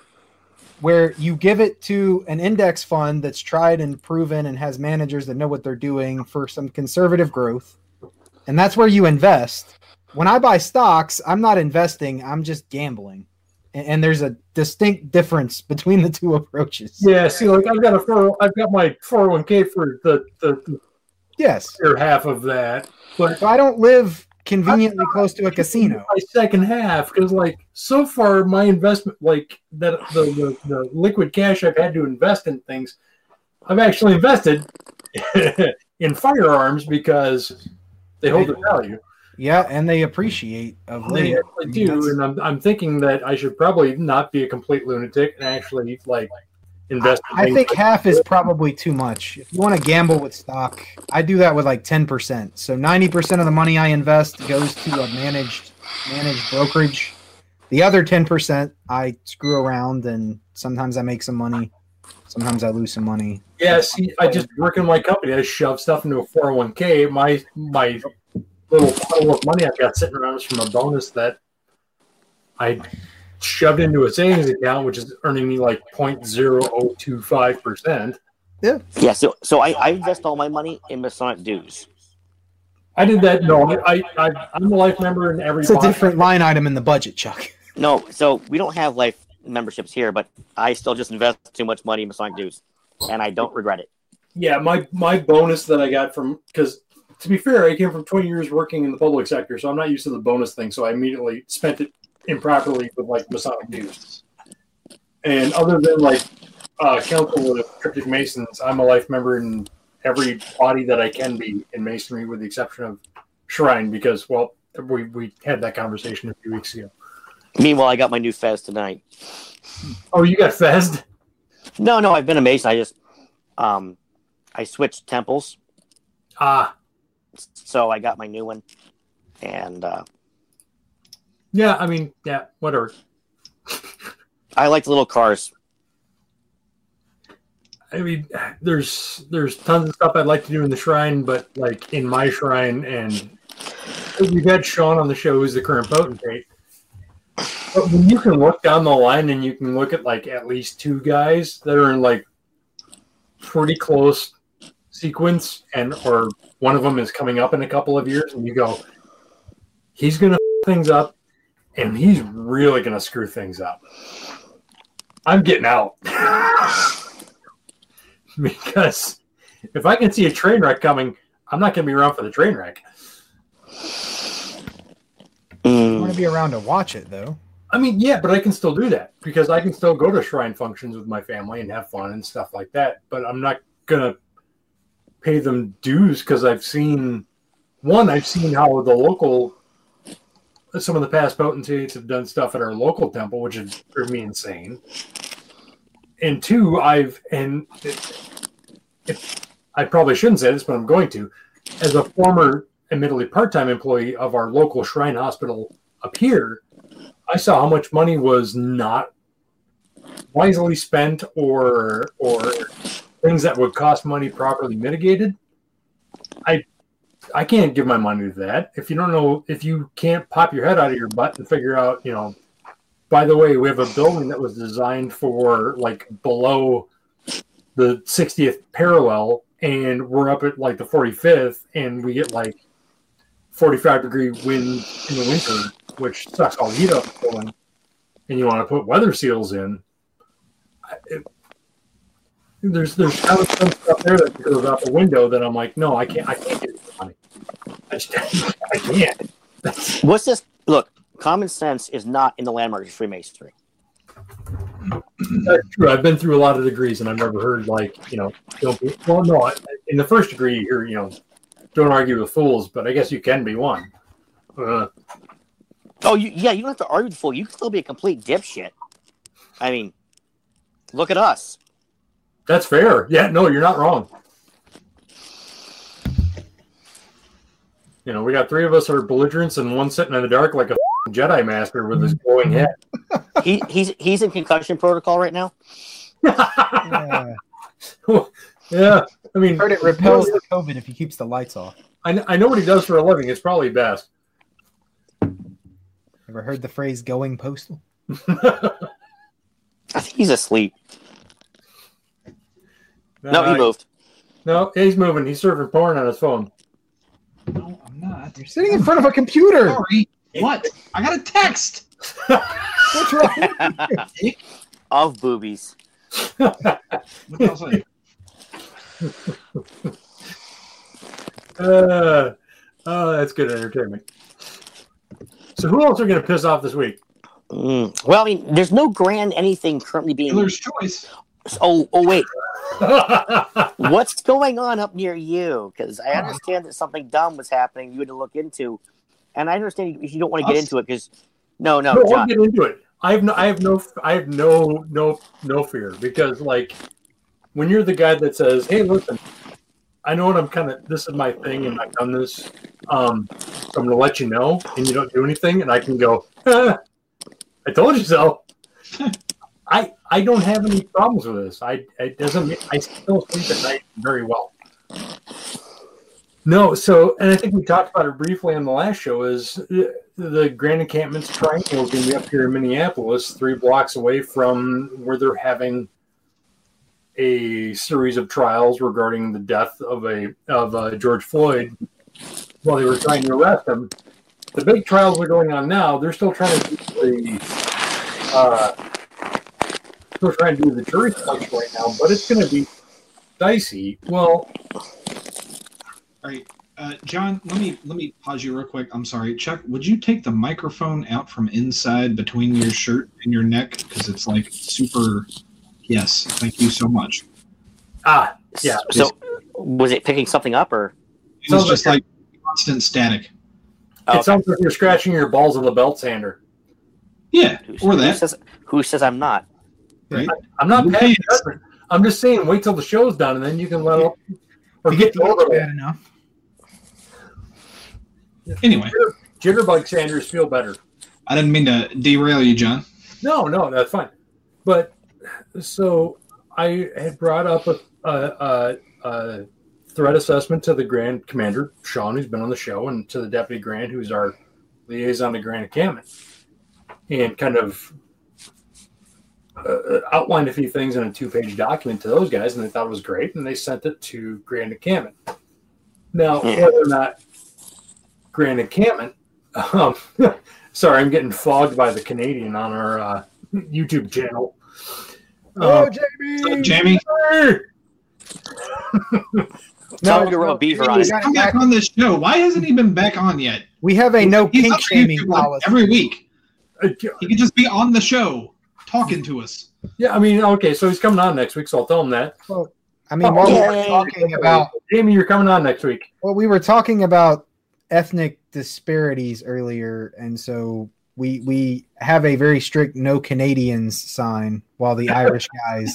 where you give it to an index fund that's tried and proven and has managers that know what they're doing for some conservative growth, and that's where you invest. When I buy stocks, I'm not investing; I'm just gambling, and, and there's a distinct difference between the two approaches. Yeah, see, like I've got a four, I've got my four hundred one k for the the Yes, Or half of that, but so I don't live conveniently close to a casino. my second half because like so far my investment like that the, the the liquid cash I've had to invest in things, I've actually invested in firearms because they hold their value. Yeah, and they appreciate of They actually do, and I'm, I'm thinking that I should probably not be a complete lunatic and actually like invest. in I think like- half is probably too much. If you want to gamble with stock, I do that with like ten percent. So ninety percent of the money I invest goes to a managed managed brokerage. The other ten percent I screw around and sometimes I make some money. Sometimes I lose some money. Yeah, see, I just work in my company. I shove stuff into a 401k. My my little pile of money I've got sitting around is from a bonus that I shoved into a savings account, which is earning me like 0.0025 percent. Yeah, Yeah. so so I, I invest all my money in Masonic dues. I did that. No, I, I I'm a life member in every. It's a different line item in the budget, Chuck. No, so we don't have life memberships here, but I still just invest too much money in Masonic dues, and I don't regret it. Yeah, my my bonus that I got from because to be fair, I came from 20 years working in the public sector, so I'm not used to the bonus thing. So I immediately spent it improperly with like Masonic dues. And other than like uh, council of cryptic masons, I'm a life member in every body that I can be in masonry, with the exception of shrine, because well, we we had that conversation a few weeks ago. Meanwhile, I got my new fez tonight. Oh, you got Fezd? No, no, I've been a Mason. I just um I switched temples, Ah, so I got my new one, and uh, yeah. I mean, yeah, whatever. I like the little cars. I mean, there's there's tons of stuff I'd like to do in the shrine, but like in my shrine, and we've had Sean on the show, who's the current potentate. But when you can look down the line and you can look at like at least two guys that are in like pretty close sequence, and or one of them is coming up in a couple of years, and you go, he's gonna f- things up, and he's really gonna screw things up. I'm getting out. because if I can see a train wreck coming, I'm not going to be around for the train wreck. I Mm, want to be around to watch it though. I mean, yeah, but I can still do that because I can still go to shrine functions with my family and have fun and stuff like that. But I'm not going to pay them dues because I've seen one, I've seen how the local, some of the past potentates have done stuff at our local temple, which has driven me insane. And two, I've, and if, I probably shouldn't say this, but I'm going to, as a former, admittedly part time employee of our local shrine hospital up here, I saw how much money was not wisely spent or or things that would cost money properly mitigated. I I can't give my money to that. If you don't know if you can't pop your head out of your butt and figure out, you know, by the way, we have a building that was designed for like below the 60th parallel, and we're up at like the 45th, and we get like 45 degree wind in the winter, which sucks all heat up building. And you want to put weather seals in. It, there's there's kind of some stuff there that goes out the window that I'm like, no, I can't I can't get. I just I can't. What's this? Look, common sense is not in the landmark of Freemasonry. That's true. I've been through a lot of degrees, and I've never heard like you know, don't be. Well, no, in the first degree, you hear you know, don't argue with fools, but I guess you can be one. Uh, Oh, you, yeah, you don't have to argue with the fool. You can still be a complete dipshit. I mean, look at us. that's fair. Yeah, no, you're not wrong. You know, we got three of us are belligerents, and one sitting in the dark like a Jedi master with his glowing head. He, he's he's in concussion protocol right now. Yeah. yeah, I mean, Heard it repels the COVID if he keeps the lights off. I, kn- I know what he does for a living. It's probably best. Ever heard the phrase "going postal"? I think he's asleep. No, he Uh, moved. No, he's moving. He's surfing porn on his phone. No, I'm not. You're sitting in front of a computer. Sorry. What? I got a text. What's wrong? of boobies. What else I- Uh, oh, that's good entertainment. So, who else are going to piss off this week? Mm. Well, I mean, there's no grand anything currently being. Dealer's choice. Oh, oh, wait. What's going on up near you? Because I understand that something dumb was happening. You had to look into, and I understand if you don't want to get into it because no, no, no, I'll John. get into it. I have no, I have no, I have no, no, no fear because, like, when you're the guy that says, "Hey, listen, I know what I'm kind of. This is my thing, and I've done this. Um, so I'm going to let you know, and you don't do anything, and I can go, "Ah, I told you so." I I don't have any problems with this. I it doesn't. I still sleep at night very well. No, so and I think we talked about it briefly on the last show. Is the Grand Encampments Triennial is going to be up here in Minneapolis, three blocks away from where they're having a series of trials regarding the death of a of uh, George Floyd while they were trying to arrest him. The big trials are going on now. They're still trying to the uh, still trying to do the jury selection right now, but it's going to be dicey. Well, All right, uh, John. Let me let me pause you real quick. I'm sorry, Chuck. Would you take the microphone out from inside between your shirt and your neck because it's like super. Yes, thank you so much. ah, Yeah, So, was it picking something up or? It was just like like constant static. Oh, it sounds like you're scratching your balls with a belt sander. Yeah, Who, or who that. says who says I'm not? Right. I'm not Who passing cares? judgment. I'm just saying, wait till the show's done, and then you can let up or You get get the over it. bad enough. Anyway, Jitterbug Sanders feel better. I didn't mean to derail you, John. No, no, that's fine. But so I had brought up a, a, a, a threat assessment to the Grand Commander Sean, who's been on the show, and to the Deputy Grand, who's our liaison to Grand Encampment, and kind of uh, outlined a few things in a two-page document to those guys, and they thought it was great, and they sent it to Grand Encampment. Now, Yeah. whether or not Grand Encampment, um, sorry, I'm getting fogged by the Canadian on our uh, YouTube channel. Oh, Uh, Jamie! So, Jamie, Tell him to rub beaver on we it. got come back on this show. Why hasn't he been back on yet? We have a no He's kink up shaming policy. every week. uh, He could just be on the show talking to us. yeah, I mean, okay, so he's coming on next week, so I'll tell him that. I mean, while we were talking about Jamie, you're coming on next week. well, we were talking about ethnic disparities earlier, and so we we have a very strict no Canadians sign while the Irish guys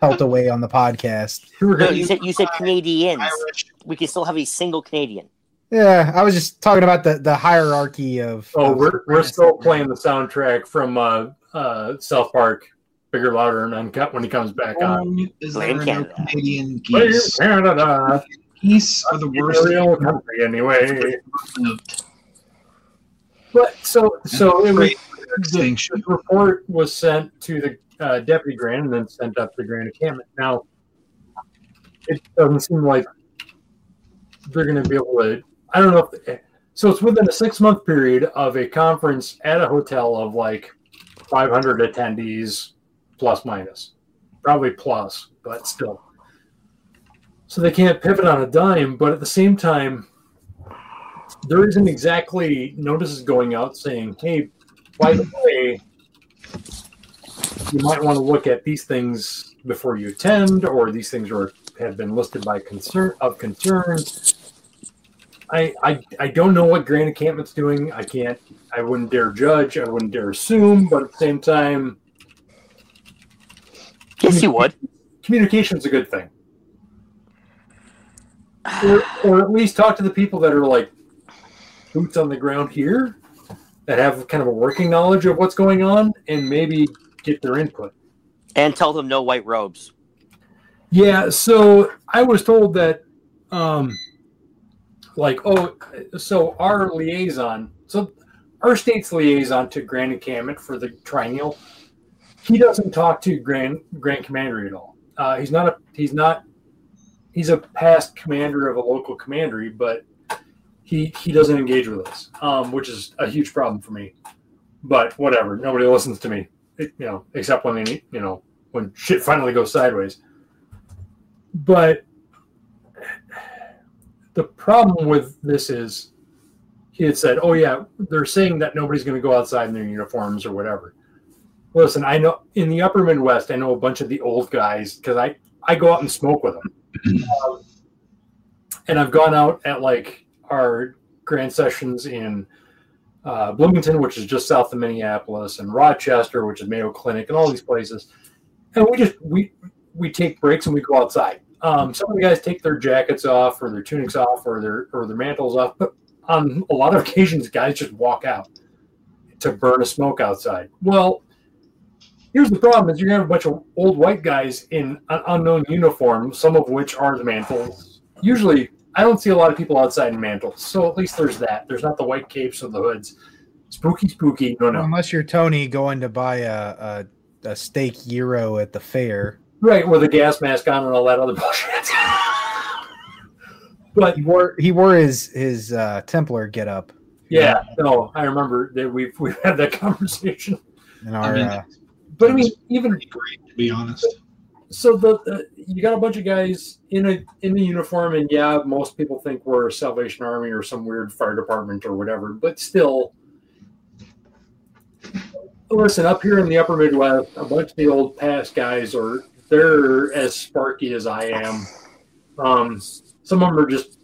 pelt away on the podcast. You No, gonna- you said you said Canadians. Irish. We can still have a single Canadian. Yeah, I was just talking about the the hierarchy of. oh, of we're, we're still playing the soundtrack from uh, uh, South Park, Bigger, Louder, and Uncut when he comes back on. Um, is Blame there Canada. no Canadian Blame geese? Canada, Geese are the worst. real country anyway. lived. But so, so it was Great. the report was sent to the uh, deputy grand and then sent up to the grand encampment. Now, it doesn't seem like they're going to be able to. I don't know if. So it's within a six month period of a conference at a hotel of like 500 attendees, plus minus, probably plus, but still. So they can't pivot on a dime, but at the same time, there isn't exactly notices going out saying, "Hey, by the way, you might want to look at these things before you attend, or these things are have been listed by concern of concern." I, I I don't know what Grand Encampment's doing. I can't. I wouldn't dare judge. I wouldn't dare assume. But at the same time, Yes, you would. communication's a good thing. Or, or at least talk to the people that are like boots on the ground here that have kind of a working knowledge of what's going on and maybe get their input. And tell them no white robes. Yeah, so I was told that, um, like, oh, so our liaison, so our state's liaison to Grand Encampment for the triennial, he doesn't talk to Grand Grand Commandery at all. Uh, he's not a he's not he's a past commander of a local commandery, but he he doesn't engage with us, um, which is a huge problem for me. But whatever, nobody listens to me, it, you know, except when they need, you know when shit finally goes sideways. But the problem with this is he had said, "Oh yeah, they're saying that nobody's going to go outside in their uniforms or whatever." Listen, I know in the Upper Midwest, I know a bunch of the old guys because I I go out and smoke with them, um, and I've gone out at like our grand sessions in uh, Bloomington, which is just south of Minneapolis, and Rochester, which is Mayo Clinic, and all these places, and we just we we take breaks and we go outside. Um, some of the guys take their jackets off or their tunics off or their or their mantles off, but on a lot of occasions, guys just walk out to burn a smoke outside. Well, here's the problem: is you're gonna have a bunch of old white guys in an unknown uniform, some of which are the mantles. Usually, I don't see a lot of people outside in mantles, so at least there's that. There's not the white capes or the hoods. Spooky, spooky. No, no. Unless you're Tony going to buy a, a, a steak gyro at the fair. Right, with a gas mask on and all that other bullshit. but He wore he wore his his uh, Templar get up yeah, no, I remember that we've we've had that conversation. in our. I mean, uh, But I mean, even great, to be honest. so the, the you got a bunch of guys in a in the uniform, and yeah, most people think we're Salvation Army or some weird fire department or whatever. But still, listen, up here in the Upper Midwest, a bunch of the old past guys are they're as sparky as I am. Um, some of them are just,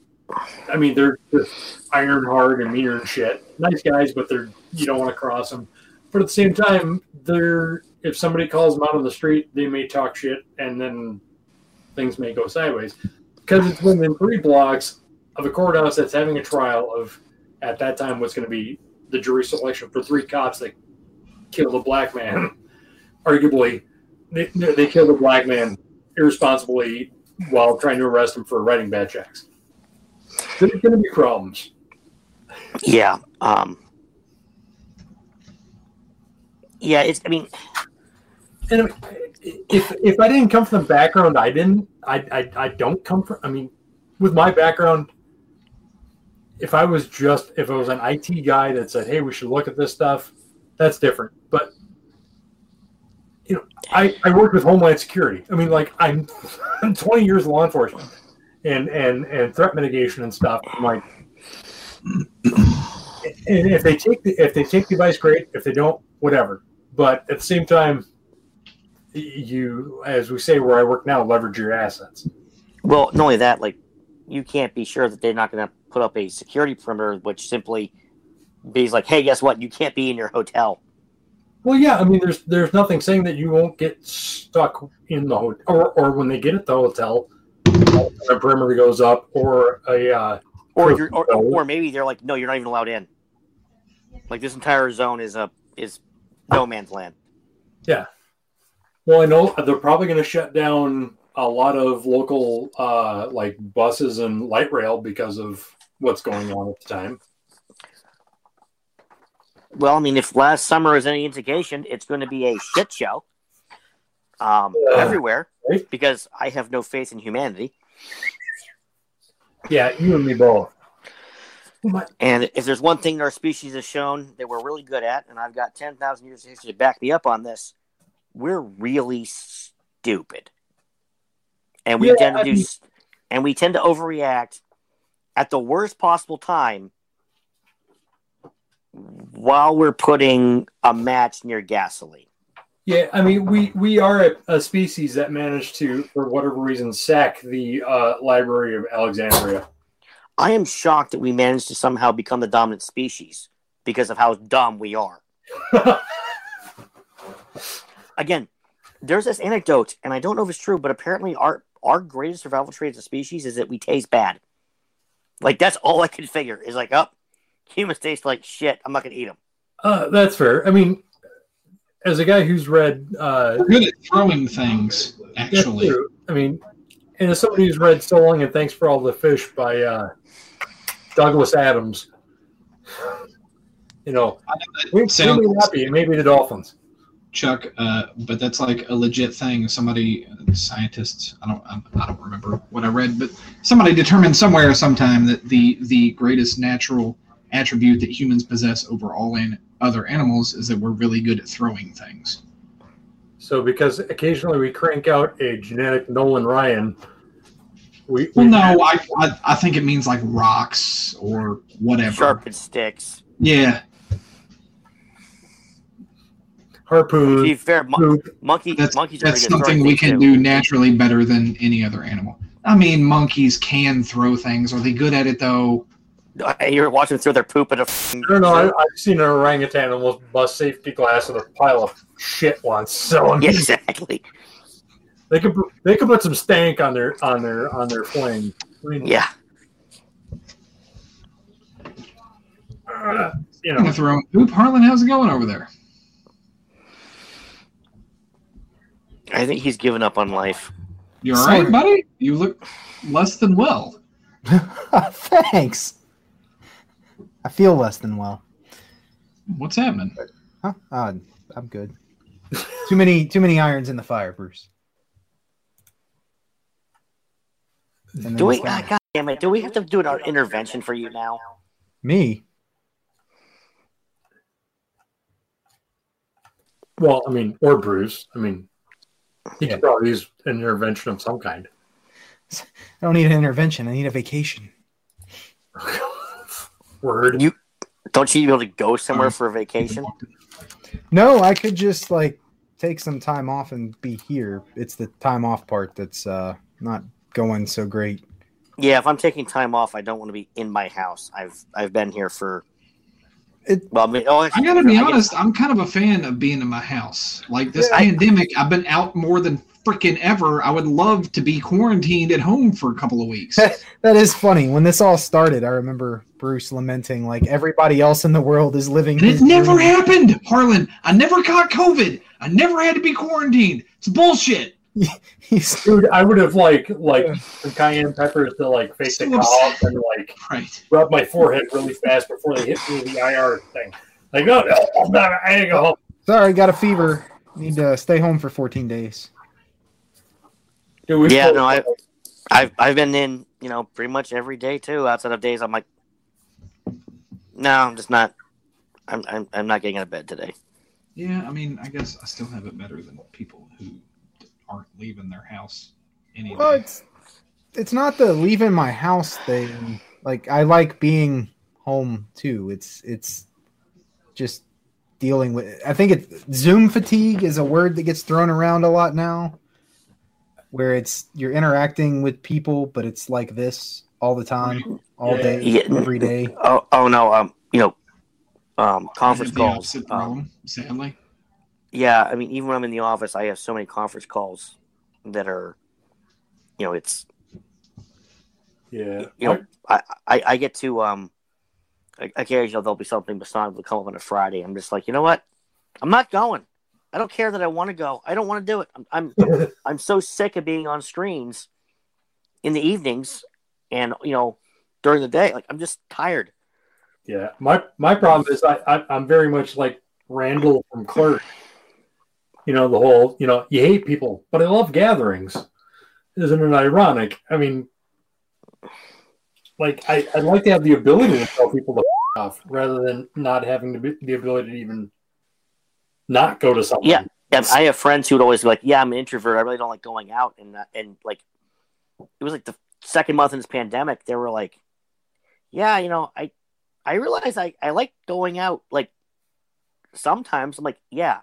I mean, they're just iron hard and meaner and shit. Nice guys, but they're you don't want to cross them. But at the same time, they're if somebody calls them out on the street, they may talk shit, and then things may go sideways because it's within three blocks of a courthouse that's having a trial of at that time what's going to be the jury selection for three cops that killed a black man. Arguably, they, they killed a black man irresponsibly while trying to arrest him for writing bad checks. There's going to be problems. Yeah. Um, yeah, it's. I mean, And if if I didn't come from the background I didn't, I I, I don't come from. I mean, with my background, if I was just if I was an IT guy that said, "Hey, we should look at this stuff," that's different. But you know, I I worked with Homeland Security. I mean, like I'm, I'm 20 years of law enforcement and and and threat mitigation and stuff. I'm like, and if they take the if they take the advice, great. If they don't, whatever. But at the same time, you, as we say where I work now, leverage your assets. well, not only that, like, you can't be sure that they're not going to put up a security perimeter, which simply be like, hey, guess what? You can't be in your hotel. Well, yeah, I mean, there's there's nothing saying that you won't get stuck in the hotel, or, or when they get at the hotel, a perimeter goes up, or a uh, Or you're, or, or maybe they're like, no, you're not even allowed in. Like this entire zone is a is no man's land. Yeah. Well, I know they're probably going to shut down a lot of local uh, like buses and light rail because of what's going on at the time. Well, I mean, if last summer is any indication, it's going to be a shit show um, Yeah. everywhere Right. because I have no faith in humanity. Yeah, you and me both. And if there's one thing our species has shown that we're really good at, and I've got 10,000 years of history to back me up on this, we're really stupid. And we Yeah, tend to I do, mean- and we tend to overreact at the worst possible time while we're putting a match near gasoline. Yeah, I mean, we we are a, a species that managed to, for whatever reason, sack the uh, Library of Alexandria. I am shocked that we managed to somehow become the dominant species because of how dumb we are. Again, there's this anecdote, and I don't know if it's true, but apparently our our greatest survival trait as a species is that we taste bad. Like that's all I can figure is like, oh, humans taste like shit. I'm not gonna eat them. Uh, that's fair. I mean, as a guy who's read, uh, We're good at throwing things, actually. I mean, and as somebody who's read So Long and Thanks for All the Fish by uh, Douglas Adams, you know, we, we Sounds- may not be. It may be the Dolphins. Chuck, uh, but that's like a legit thing. Somebody, scientists, I don't, I, I don't remember what I read, but somebody determined somewhere sometime that the the greatest natural attribute that humans possess over all an, other animals is that we're really good at throwing things. So, because occasionally we crank out a genetic Nolan Ryan, we, Well, we no, I, I I think it means like rocks or whatever. Sharpened sticks. Yeah, To harpoon. be fair, mon- monkey, that's monkeys are that's something we can too. do naturally better than any other animal. I mean, monkeys can throw things. Are they good at it though? You're watching through their poop at a. I don't know. I, I've seen an orangutan almost bust safety glass in a pile of shit once. So I mean, Yeah, exactly. they could put- they could put some stank on their on their on their flame. I mean, Yeah. uh, you I'm know, throw poop. Harlan, how's it going over there? I think he's given up on life. You all Sorry. right, buddy? You look less than well. Thanks. I feel less than well. What's happening? Huh? Uh, I'm good. too many too many irons in the fire, Bruce. Do we? it's ah, God damn it! Do we have to do an intervention for you now? Me? well, I mean, or Bruce. I mean, he could probably use an intervention of some kind. I don't need an intervention. I need a vacation. Word. You don't you be able to go somewhere for a vacation? No, I could just like take some time off and be here. It's the time off part that's uh not going so great. Yeah, if I'm taking time off, I don't want to be in my house. I've I've been here for. It- well, I mean, oh, I gotta be I get- honest. I'm kind of a fan of being in my house. Like this Yeah. pandemic, I've been out more than freaking ever. I would love to be quarantined at home for a couple of weeks. That is funny. When this all started, I remember Bruce lamenting like everybody else in the world is living. And it never dream. happened, Harlan. I never caught COVID. I never had to be quarantined. It's bullshit. He's Dude, I would have like like some cayenne peppers to like fake the So cough and like Right. rub my forehead really fast before they hit me with the IR thing. Like, no, no, no I ain't go home. sorry, got a fever. Need to stay home for 14 days. Dude, Yeah, no, I- I've I've been in, you know, pretty much every day too. Outside of days, I'm like, no, I'm just not. I'm I'm, I'm not getting out of bed today. Yeah, I mean, I guess I still have it better than people who aren't leaving their house anyway. Well, it's it's not the leaving my house thing. Like I like being home too. It's it's just dealing with. I think it's Zoom fatigue is a word that gets thrown around a lot now, where it's you're interacting with people, but it's like this all the time, all Yeah. day, Yeah. every day. Oh oh no, um, you know, um, conference have calls. Um, problem, sadly. Yeah, I mean, even when I'm in the office, I have so many conference calls that are, you know, it's Yeah. you know, I, I, I get to um, occasionally there'll be something Masonic will come up on a Friday. I'm just like, you know what? I'm not going. I don't care that I want to go. I don't want to do it. I'm, I'm I'm so sick of being on screens in the evenings and you know during the day. Like I'm just tired. Yeah, my my problem is I, I I'm very much like Randall from Clerk. You know the whole you know you hate people, but I love gatherings. Isn't it ironic? I mean, like I I'd like to have the ability to tell people to f- off rather than not having the, the ability to even not go to something. Yeah. And I have friends who would always be like, "Yeah, I'm an introvert. I really don't like going out." And uh, and like, it was like the second month in this pandemic. They were like, "Yeah, you know, I I realize I I like going out. Like sometimes I'm like, yeah,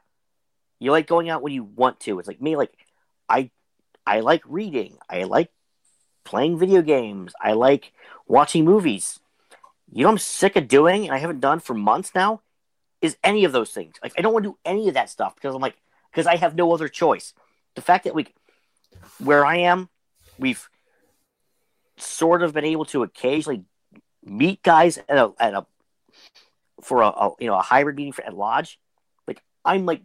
you like going out when you want to. It's like me. Like I I like reading. I like playing video games. I like watching movies. You know, I'm sick of doing, and I haven't done for months now. Is any of those things like I don't want to do any of that stuff because I'm like because I have no other choice. The fact that we, where I am, we've sort of been able to occasionally meet guys at a, at a for a, a you know a hybrid meeting for, at lodge. Like I'm like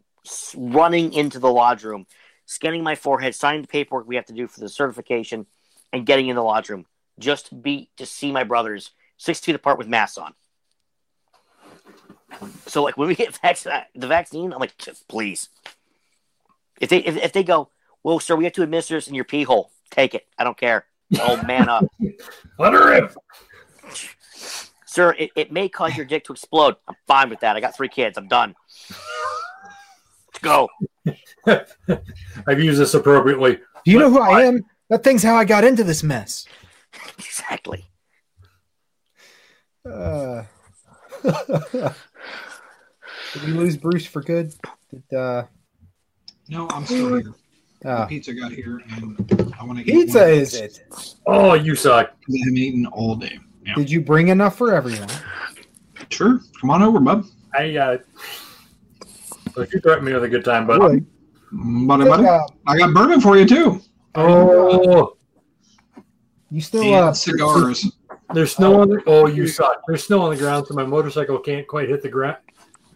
running into the lodge room, scanning my forehead, signing the paperwork we have to do for the certification, and getting in the lodge room just to be to see my brothers six feet apart with masks on. So like when we get vac- the vaccine, I'm like, just please. If they if, if they go, well, sir, we have to administer this in your pee hole. Take it. I don't care. Oh man up, Let her rip. sir. It, it may cause your dick to explode. I'm fine with that. I got three kids. I'm done. Let's go. I've used this appropriately. Do you know who I am? That thing's how I got into this mess. Exactly. Uh, did we lose Bruce for good? Did, uh, No, I'm still here. The uh, pizza got here, and I want to eat pizza is it? Oh, you suck. I'm eating all day. Yeah. Did you bring enough for everyone? Sure. Come on over, bub. I uh, well, you threatened me with a good time, but Really? Buddy, buddy. Uh, I got bourbon for you, too. oh, you still And uh, cigars. there's snow on the. Oh, you suck. There's snow on the ground, so my motorcycle can't quite hit the ground.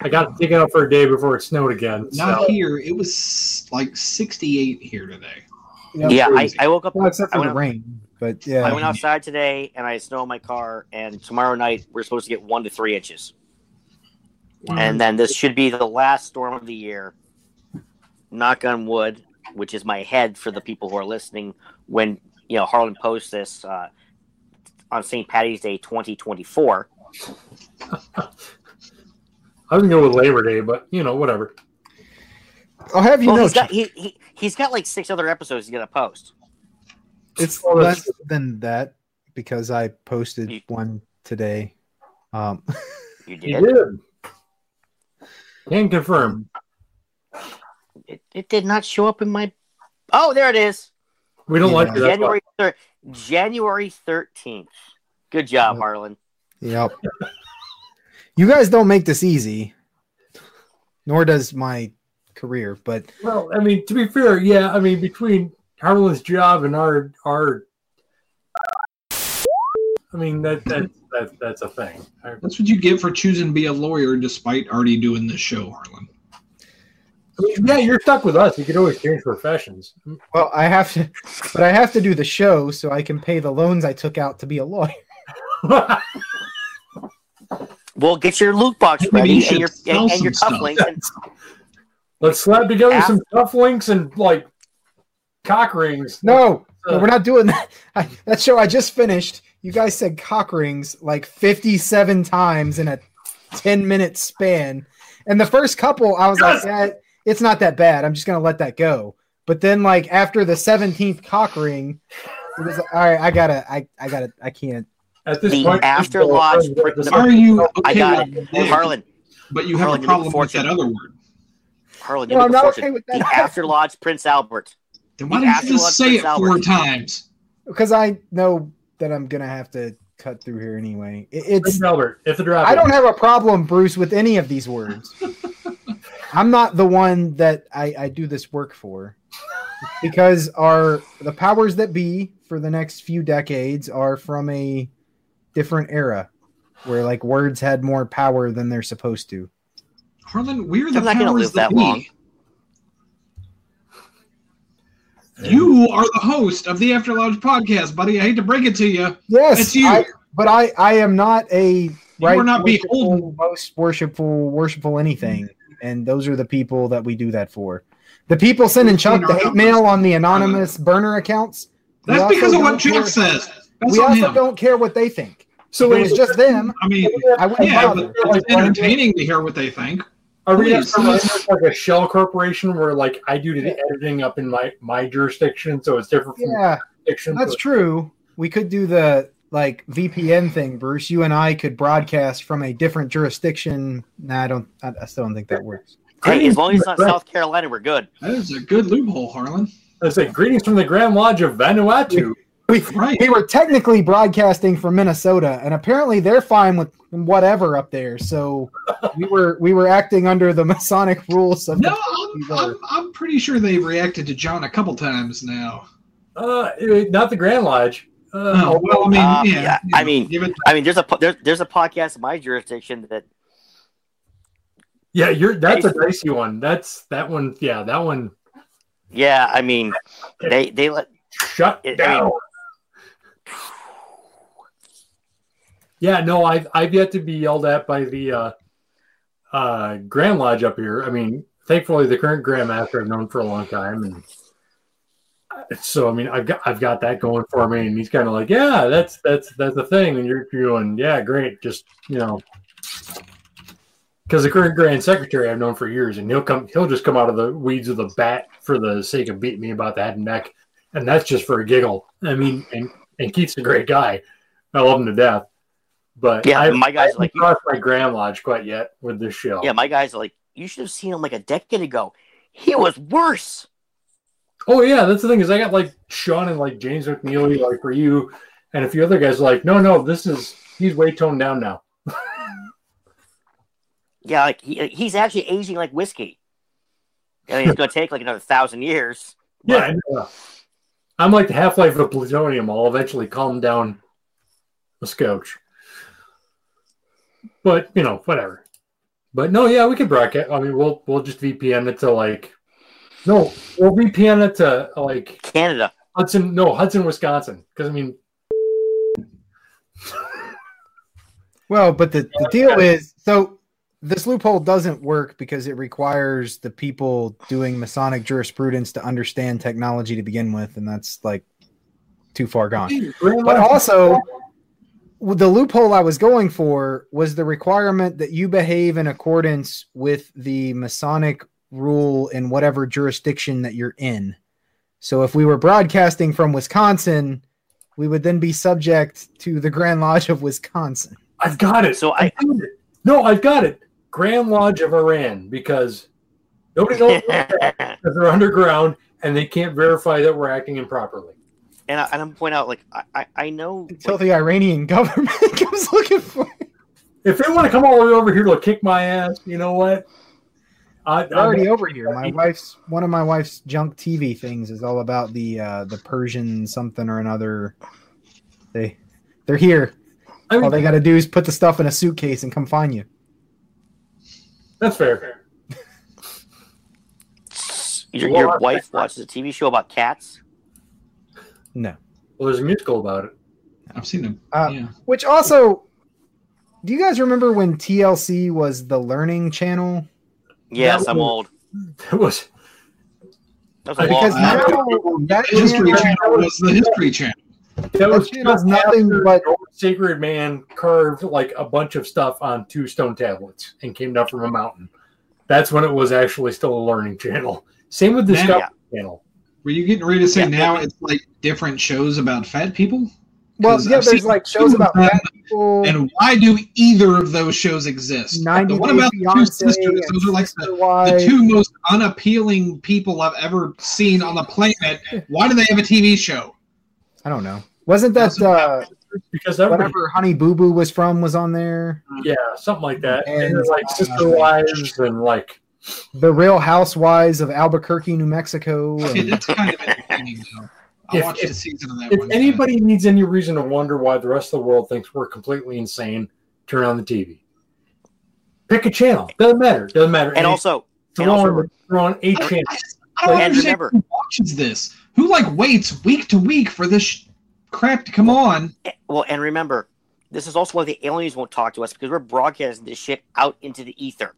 I got to take it out for a day before it snowed again. Not So here. It was like 68 here today. Yeah, I. I woke up. well, except I for the went- rain. But yeah. I went outside today and I snowed my car. And tomorrow night we're supposed to get one to three inches. And then this should be the last storm of the year. Knock on wood, which is my head for the people who are listening. When you know Harlan posts this uh, on St. Patty's Day, 2024. I was gonna go with Labor Day, but you know, whatever. I'll have you Well, know, he's got he, he he's got like six other episodes he's gonna post. it's Oh, less than that because I posted You- one today. Um, You You did. Did. Can confirm. It, it did not show up in my. Oh, there it is. We don't Yeah. like you. That's why. January thir- January thirteenth. Good job, Yep. Harlan. yep. You guys don't make this easy, nor does my career. But Well, I mean, to be fair, yeah. I mean, between Harlan's job and our our, I mean that that that that's a thing. I, That's what you get for choosing to be a lawyer despite already doing this show, Harlan. I mean, yeah, you're stuck with us. You could always change professions. well, I have to, but I have to do the show so I can pay the loans I took out to be a lawyer. Well, get your loot box Maybe you ready should and your and, and your cufflinks. And, Let's slap together Af- some cufflinks and like cock rings. No, no, Uh, we're not doing that. I, that show I just finished. You guys said cock rings like 57 times in a 10 minute span. And the first couple, I was Yes! like, yeah, it's not that bad. I'm just going to let that go. But then, like, after the 17th cock ring, it was like, all right, I gotta, I, I gotta, I can't. At this The point, after lodge this- pr- Are you I got with it. Harlan, But you have Harlan, a problem with that other word. Harlan, No, you I'm not fortune. okay with that. The. After Lodge Prince Albert. Then why The didn't you just say it four Albert. times? Because I know that I'm going to have to cut through here anyway. It, it's, Albert, if the drop. I don't have a problem, Bruce, with any of these words. I'm not the one that I, I do this work for. Because our the powers that be for the next few decades are from a different era where like words had more power than they're supposed to. Harlan, we're the I'm not gonna powers live that be. long. You are the host of the After Lodge podcast, buddy. I hate to break it to you. Yes, It's you. I- but I I am not a right? are not Worshipful, beholden. most worshipful, worshipful anything, and those are the people that we do that for. The people sending Chuck the hate mail on the anonymous burner accounts. That's because of what Chuck says. That's We also him. don't care what they think. So If it wait, was just them. I mean, I wouldn't yeah, bother. but it's entertaining to hear what they think. Are we Please. not like a shell corporation where like I do the editing up in my my jurisdiction, so it's different from Yeah, jurisdiction. that's so- true. We could do the like VPN thing, Bruce. You and I could broadcast from a different jurisdiction. Nah, I don't. I, I still don't think that works. Hey, as long as it's not South Carolina, we're good. That is a good loophole, Harlan. I say greetings from the Grand Lodge of Vanuatu. We, Right. we were technically broadcasting from Minnesota, and apparently they're fine with whatever up there. So we were we were acting under the Masonic rules of No, the I'm, I'm, I'm pretty sure they've reacted to John a couple times now. Uh, not the Grand Lodge. Uh, Oh, well, I mean, Uh, yeah. yeah, I mean- it I mean, there's a there's there's a podcast in my jurisdiction that yeah, you're that's a dicey one. That's that one. Yeah, that one. yeah, I mean, they they let Shut It- I mean- yeah, no, I've I've yet to be yelled at by the uh, uh, Grand Lodge up here. I mean, thankfully, the current Grand Master I've known for a long time, and uh, so I mean, I've got I've got that going for me, and he's kind of like, yeah, that's that's that's the thing, and you're going, yeah, great, just you know. Because the current Grand Secretary I've known for years, and he'll come, he'll just come out of the weeds with a bat for the sake of beating me about the head and neck and that's just for a giggle. I mean, and, and Keith's a great guy. I love him to death. But Yeah, I, my guys I like- crossed my Grand Lodge quite yet with this show. yeah, my guys like, you should have seen him like a decade ago. He was worse. Oh yeah, that's the thing is I got like Sean and like James McNeely like for you, and a few other guys like, no, no, this is he's way toned down now. Yeah, like he, he's actually aging like whiskey. I mean, it's going to take like another thousand years. Yeah, I know. I'm like the Half Life of plutonium. I'll eventually calm down a scotch. But you know, whatever. But no, yeah, we could bracket. I mean, we'll we'll just VPN it to like. No, we'll VPN it to like Canada. Hudson. No, Hudson, Wisconsin. Because I mean, Well, but the, the deal is so this loophole doesn't work because it requires the people doing Masonic jurisprudence to understand technology to begin with, and that's like too far gone. But also, the loophole I was going for was the requirement that you behave in accordance with the Masonic rule in whatever jurisdiction that you're in. So if we were broadcasting from Wisconsin, we would then be subject to the Grand Lodge of Wisconsin. I've got it. So I- found it. No, I've got it. Grand Lodge of Iran because nobody knows because they're underground and they can't verify that we're acting improperly. And, I, and I'm point out, like, I, I, I know. Until the Iranian government comes looking for it. If they want to come all the way over here to kick my ass, you know what? I, They're already over here. My wife's one of my wife's junk TV things is all about the uh, the Persian something or another. They they're here. I mean, All they got to do is put the stuff in a suitcase and come find you. that's fair. Your, your wife watches a TV show about cats. No. Well, there's a musical about it. I've seen them. Uh, yeah. Which also, do you guys remember when TLC was the learning channel? Yes, That I'm was- old. It was That was a Because now that The History channel, Channel was the History Channel. that was channel's just nothing after but- sacred man carved like a bunch of stuff on two stone tablets and came down from a mountain. That's when it was actually still a learning channel. Same with the Now- Discovery Channel. Were you getting ready to say Yeah. now it's like different shows about fat people? Well, yeah, I've there's like shows about fat people. And why do either of those shows exist? 90 the one about the two sisters, those are like the, the two most unappealing people I've ever seen on the planet. Why do they have a TV show? I don't know. Wasn't that uh, Because everybody, whatever Honey Boo Boo was from was on there? yeah, something like that. And, And, there's like uh, sister wives and like The Real Housewives of Albuquerque, New Mexico. Okay, and- that's kind of entertaining. I If- watched if- a season of that. if one time. anybody needs any reason to wonder why the rest of the world thinks we're completely insane, turn on the TV. Pick a channel. Doesn't matter. Doesn't matter. And also, throw, and also- on, throw on eight I, channels. I, I don't And understand remember- who watches this. Who like waits week to week for this sh- crap to come on? Eh, well, and remember, this is also why the aliens won't talk to us because we're broadcasting this shit out into the ether.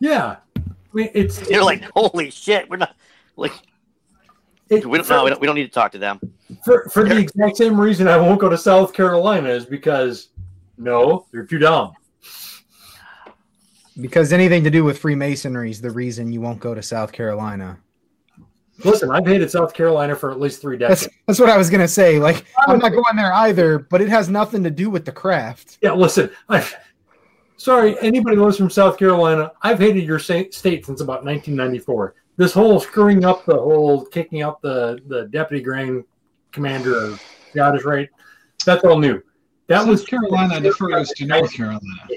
Yeah, I mean it's They're like, holy shit, we're not like it, we don't for, no, we don't, we don't need to talk to them. for for the exact same reason I won't go to South Carolina is because no, they're too dumb. Because anything to do with Freemasonry is the reason you won't go to South Carolina. Listen, I've hated South Carolina for at least three decades. That's that's what I was gonna say. Like I'm not going there either, but it has nothing to do with the craft. Yeah, listen, I sorry, anybody who lives from South Carolina, I've hated your state since about 1994. This whole screwing up the whole kicking out the the deputy grand commander of Scottish Rite, that's all new. That South was Carolina defers to North Carolina,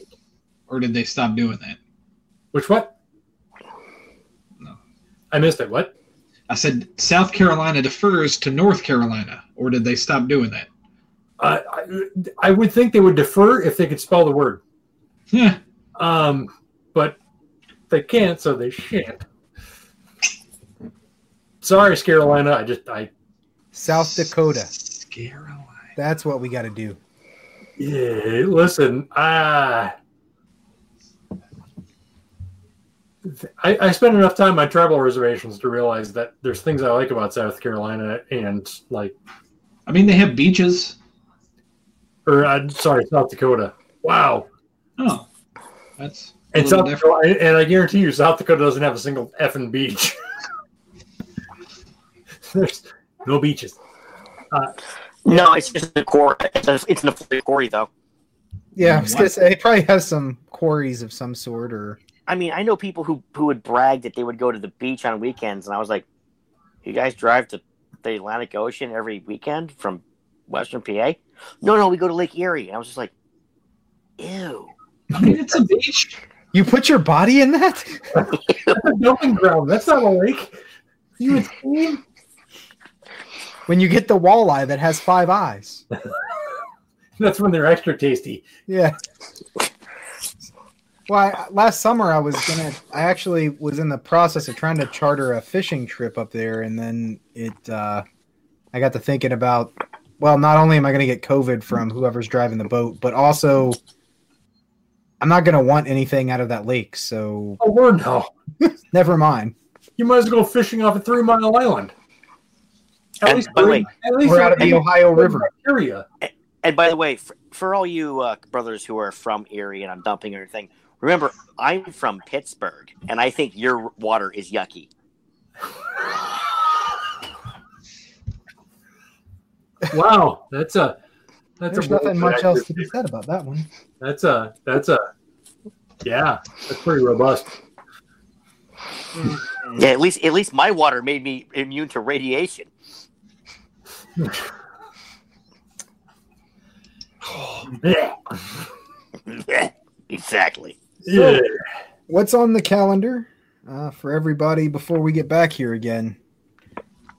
or did they stop doing that? which what? No. I missed it. What? I said South Carolina defers to North Carolina, or did they stop doing that? Uh, I, I would think they would defer if they could spell the word, Yeah, um, but they can't, so they shan't. Sorry, Carolina. I just I South Dakota. Carolina. That's what we got to do. Yeah, listen, I, I I spend enough time on travel reservations to realize that there's things I like about South Carolina and like, I mean, they have beaches. or uh, sorry, South Dakota. Wow, Oh, that's a and little South different. Dakota, and I guarantee you, South Dakota doesn't have a single effing beach. there's no beaches. Uh, no, it's just the core. It's, a, it's an affiliate quarry, though. Yeah, I was gonna say it probably has some quarries of some sort, or I mean, I know people who who would brag that they would go to the beach on weekends, and I was like, "You guys drive to the Atlantic Ocean every weekend from Western PA?" No, no, we go to Lake Erie. And I was just like, "Ew." I mean, it's a beach. you put your body in that. That's a dumping ground. That's not a lake. You would when you get the walleye that has five eyes. That's when they're extra tasty. Yeah. Well, I, last summer I was gonna. I actually was in the process of trying to charter a fishing trip up there, and then it. uh I got to thinking about. Well, not only am I going to get COVID from whoever's driving the boat, but also I'm not going to want anything out of that lake. So Oh, word no. never mind. You might as well go fishing off a three mile island. At And least, by the way, at least We're out of the Ohio River. Bacteria. And by the way, for, for all you uh, brothers who are from Erie and I'm dumping everything, remember I'm from Pittsburgh, and I think your water is yucky. Wow, that's a that's There's a nothing much that's else to be said about that one. That's a that's a yeah, that's pretty robust. Yeah, at least at least my water made me immune to radiation. Yeah. exactly. yeah. What's on the calendar uh, for everybody before we get back here again?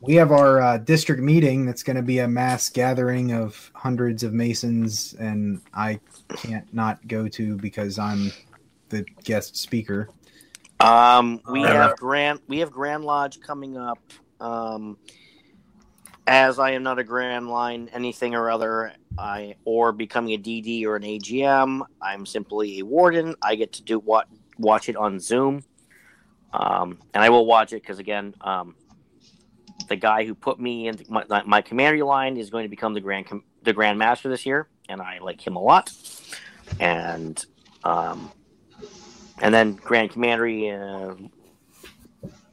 We have our uh, district meeting that's going to be a mass gathering of hundreds of Masons, and I can't not go to because I'm the guest speaker. Um, we Uh, have Grand we have Grand Lodge coming up. Um, as I am not a Grand Line anything or other, I or becoming a DD or an AGM, I'm simply a warden. I get to do what watch it on Zoom, um, and I will watch it because again, um, the guy who put me in my, my commandery line is going to become the grand the Grand Master this year, and I like him a lot. And um, and then Grand Commandery, uh,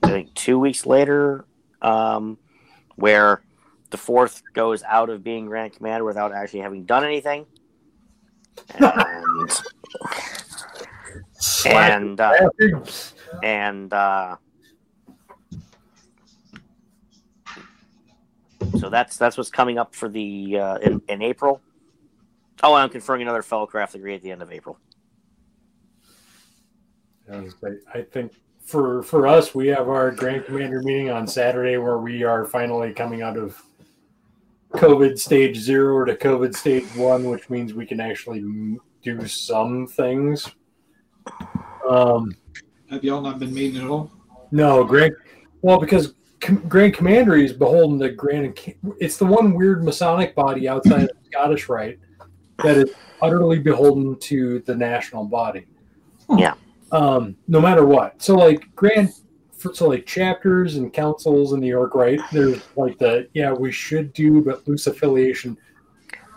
I think two weeks later, um, where the fourth goes out of being Grand Commander without actually having done anything. And and uh, and uh, so that's that's what's coming up for the uh, in, in April. Oh, I'm conferring another fellowcraft degree at the end of April. I think for for us, we have our Grand Commander meeting on Saturday, where we are finally coming out of COVID stage zero to COVID stage one, which means we can actually do some things. Um, Have y'all not been meeting at all? no, Grand. Well, because Com- Grand Commandery is beholden to Grand. It's the one weird Masonic body outside of Scottish Rite that is utterly beholden to the national body. Yeah. Um, no matter what. So like grand for, so like chapters and councils in New York, right? There's like the yeah, we should do but loose affiliation.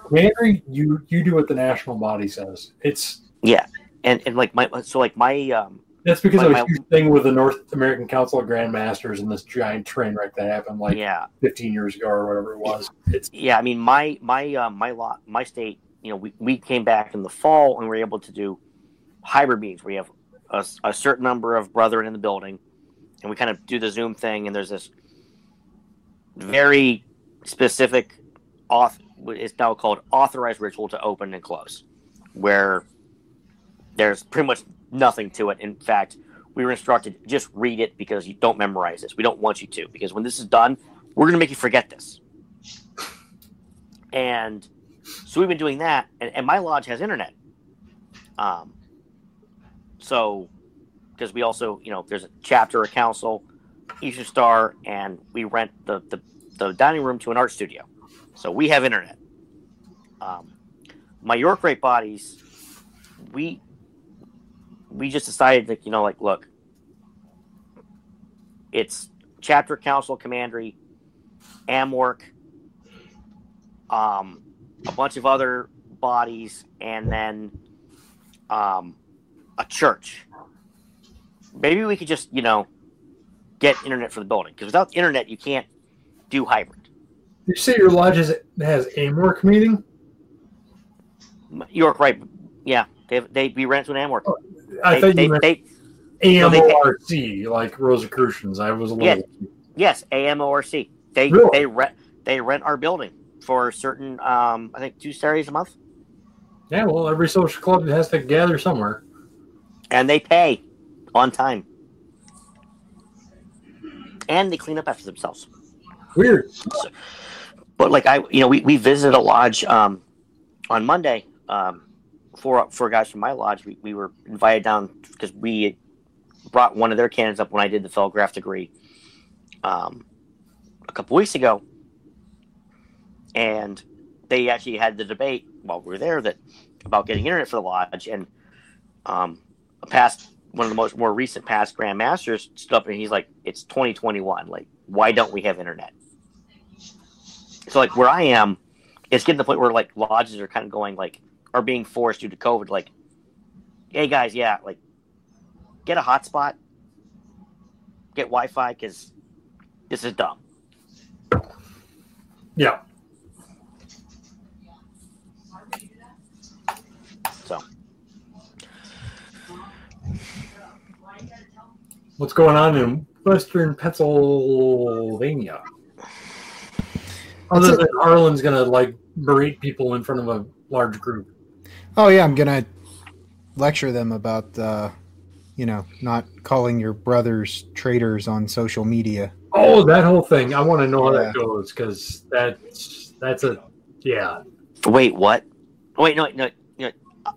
Commander, you you do what the national body says. It's Yeah, and and like my so like my um that's because Like of my- huge thing with the North American Council of Grandmasters and this giant train wreck that happened like yeah. 15 years ago or whatever it was. It's yeah I mean my my um my lot my state you know we we came back in the fall and we were able to do hybrid meetings. Where you have a, a certain number of brethren in the building and we kind of do the Zoom thing and there's this very specific auth it's now called authorized ritual to open and close where there's pretty much nothing to it. In fact we were instructed just read it because you don't memorize this. We don't want you to because when this is done we're going to make you forget this. And so we've been doing that and, and my lodge has internet. Um so because we also you know there's a chapter a council eastern star and we rent the, the the dining room to an art studio. So we have internet. Um my York Rite bodies we we just decided that you know like look it's chapter council commandery AMORC um a bunch of other bodies and then um a church. Maybe we could just you know get internet for the building because without internet you can't do hybrid. You say your lodge is, has AMORC meeting? York Rite yeah. They they we rent to an AMORC I they, thought they, they, AMORC, like Rosicrucians. I was a little. Yeah. Yes, AMORC. They Really? they rent they rent our building for certain um I think two Saturdays a month. Yeah, well, every social club has to gather somewhere. And they pay on time. And they clean up after themselves. Weird. But like I you know, we, we visited a lodge um on Monday. Um for for guys from my lodge, we, we were invited down because we brought one of their candidates up when I did the fellowcraft degree um, a couple weeks ago, and they actually had the debate while we were there that about getting internet for the lodge, and um, a past one of the most more recent past grandmasters stood up and he's like, "It's 2021. Like, why don't we have internet?" So like where I am, it's getting to the point where like lodges are kind of going like are being forced due to COVID. Like, hey guys, yeah, like get a hotspot, get Wi-Fi because this is dumb. Yeah. So What's going on in Western Pennsylvania? Other That's than Harlan's gonna like berate people in front of a large group. Oh yeah, I'm gonna lecture them about uh, you know not calling your brothers traitors on social media. Oh, that whole thing. I want to know how Yeah. that goes because that's that's a yeah. wait, what? Wait, no, no, no.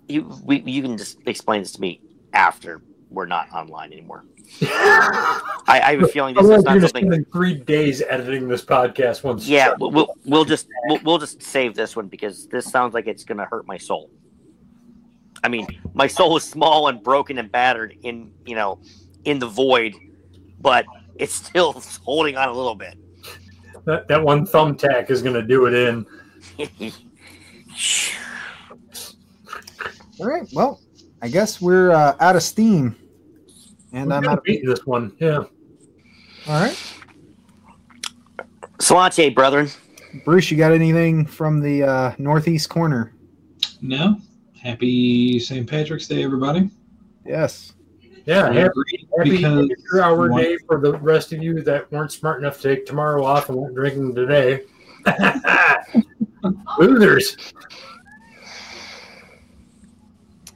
You we, you can just explain this to me after we're not online anymore. I, I have a feeling this is not you're just something. three days editing this podcast once. Yeah, we'll, we'll we'll just we'll, we'll just save this one because this sounds like it's gonna hurt my soul. I mean, my soul is small and broken and battered in you know in the void, but it's still holding on a little bit. that, that one thumbtack is gonna do it in. All right, well, I guess we're uh, out of steam, and We're I'm out. Of, beat this one. Yeah. all right, Salate, brethren. Bruce, you got anything from the uh, northeast corner? No. Happy St. Patrick's Day, everybody. Yes. Yeah. Happy, happy because hour one- day for the rest of you that weren't smart enough to take tomorrow off and weren't drinking today. Losers.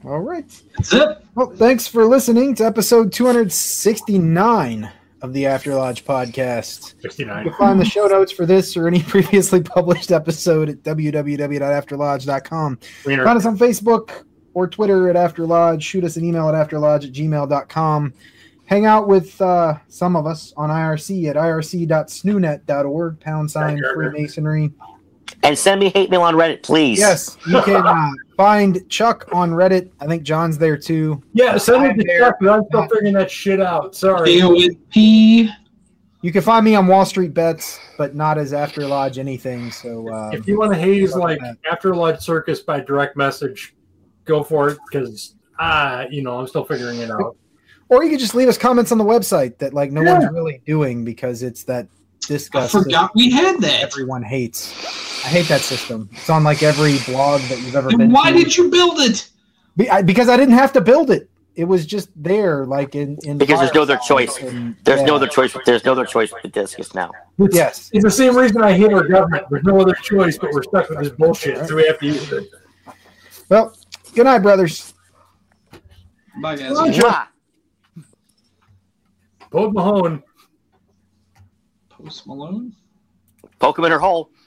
All right. That's it. Well, thanks for listening to episode 269 of the After Lodge podcast. You 69. can find the show notes for this or any previously published episode at www.afterlodge.com. Wiener. Find us on Facebook or Twitter at After Lodge. Shoot us an email at afterlodge at gmail.com. Hang out with uh, some of us on IRC at irc.snoonet.org, pound sign Freemasonry. And send me hate mail on Reddit, please. Yes, you can uh, find Chuck on Reddit. I think John's there too. Yeah, send it to there. Chuck, but I'm still figuring that shit out. Sorry. Deal P. You can find me on Wall Street Bets, but not as After Lodge anything. So um, If you want to haze like that. After Lodge Circus by direct message, go for it because ah, you know, I'm still figuring it out. or you could just leave us comments on the website that like no Yeah. one's really doing because it's that I forgot we had that that. everyone hates. I hate that system. It's on like every blog that you've ever been. Why to. did you build it? Be- I, because I didn't have to build it. It was just there, like in in. Because there's no other choice. and- There's yeah. no other choice. There's no other choice with Disqus now. It's, Yes. it's the same reason I hate our government. There's no other choice, but we're stuck with this bullshit, so we have to use it. Well, good night, brothers. Bye, guys. Mwah! Pogue Mahone. Post Malone. Poke him in her hole.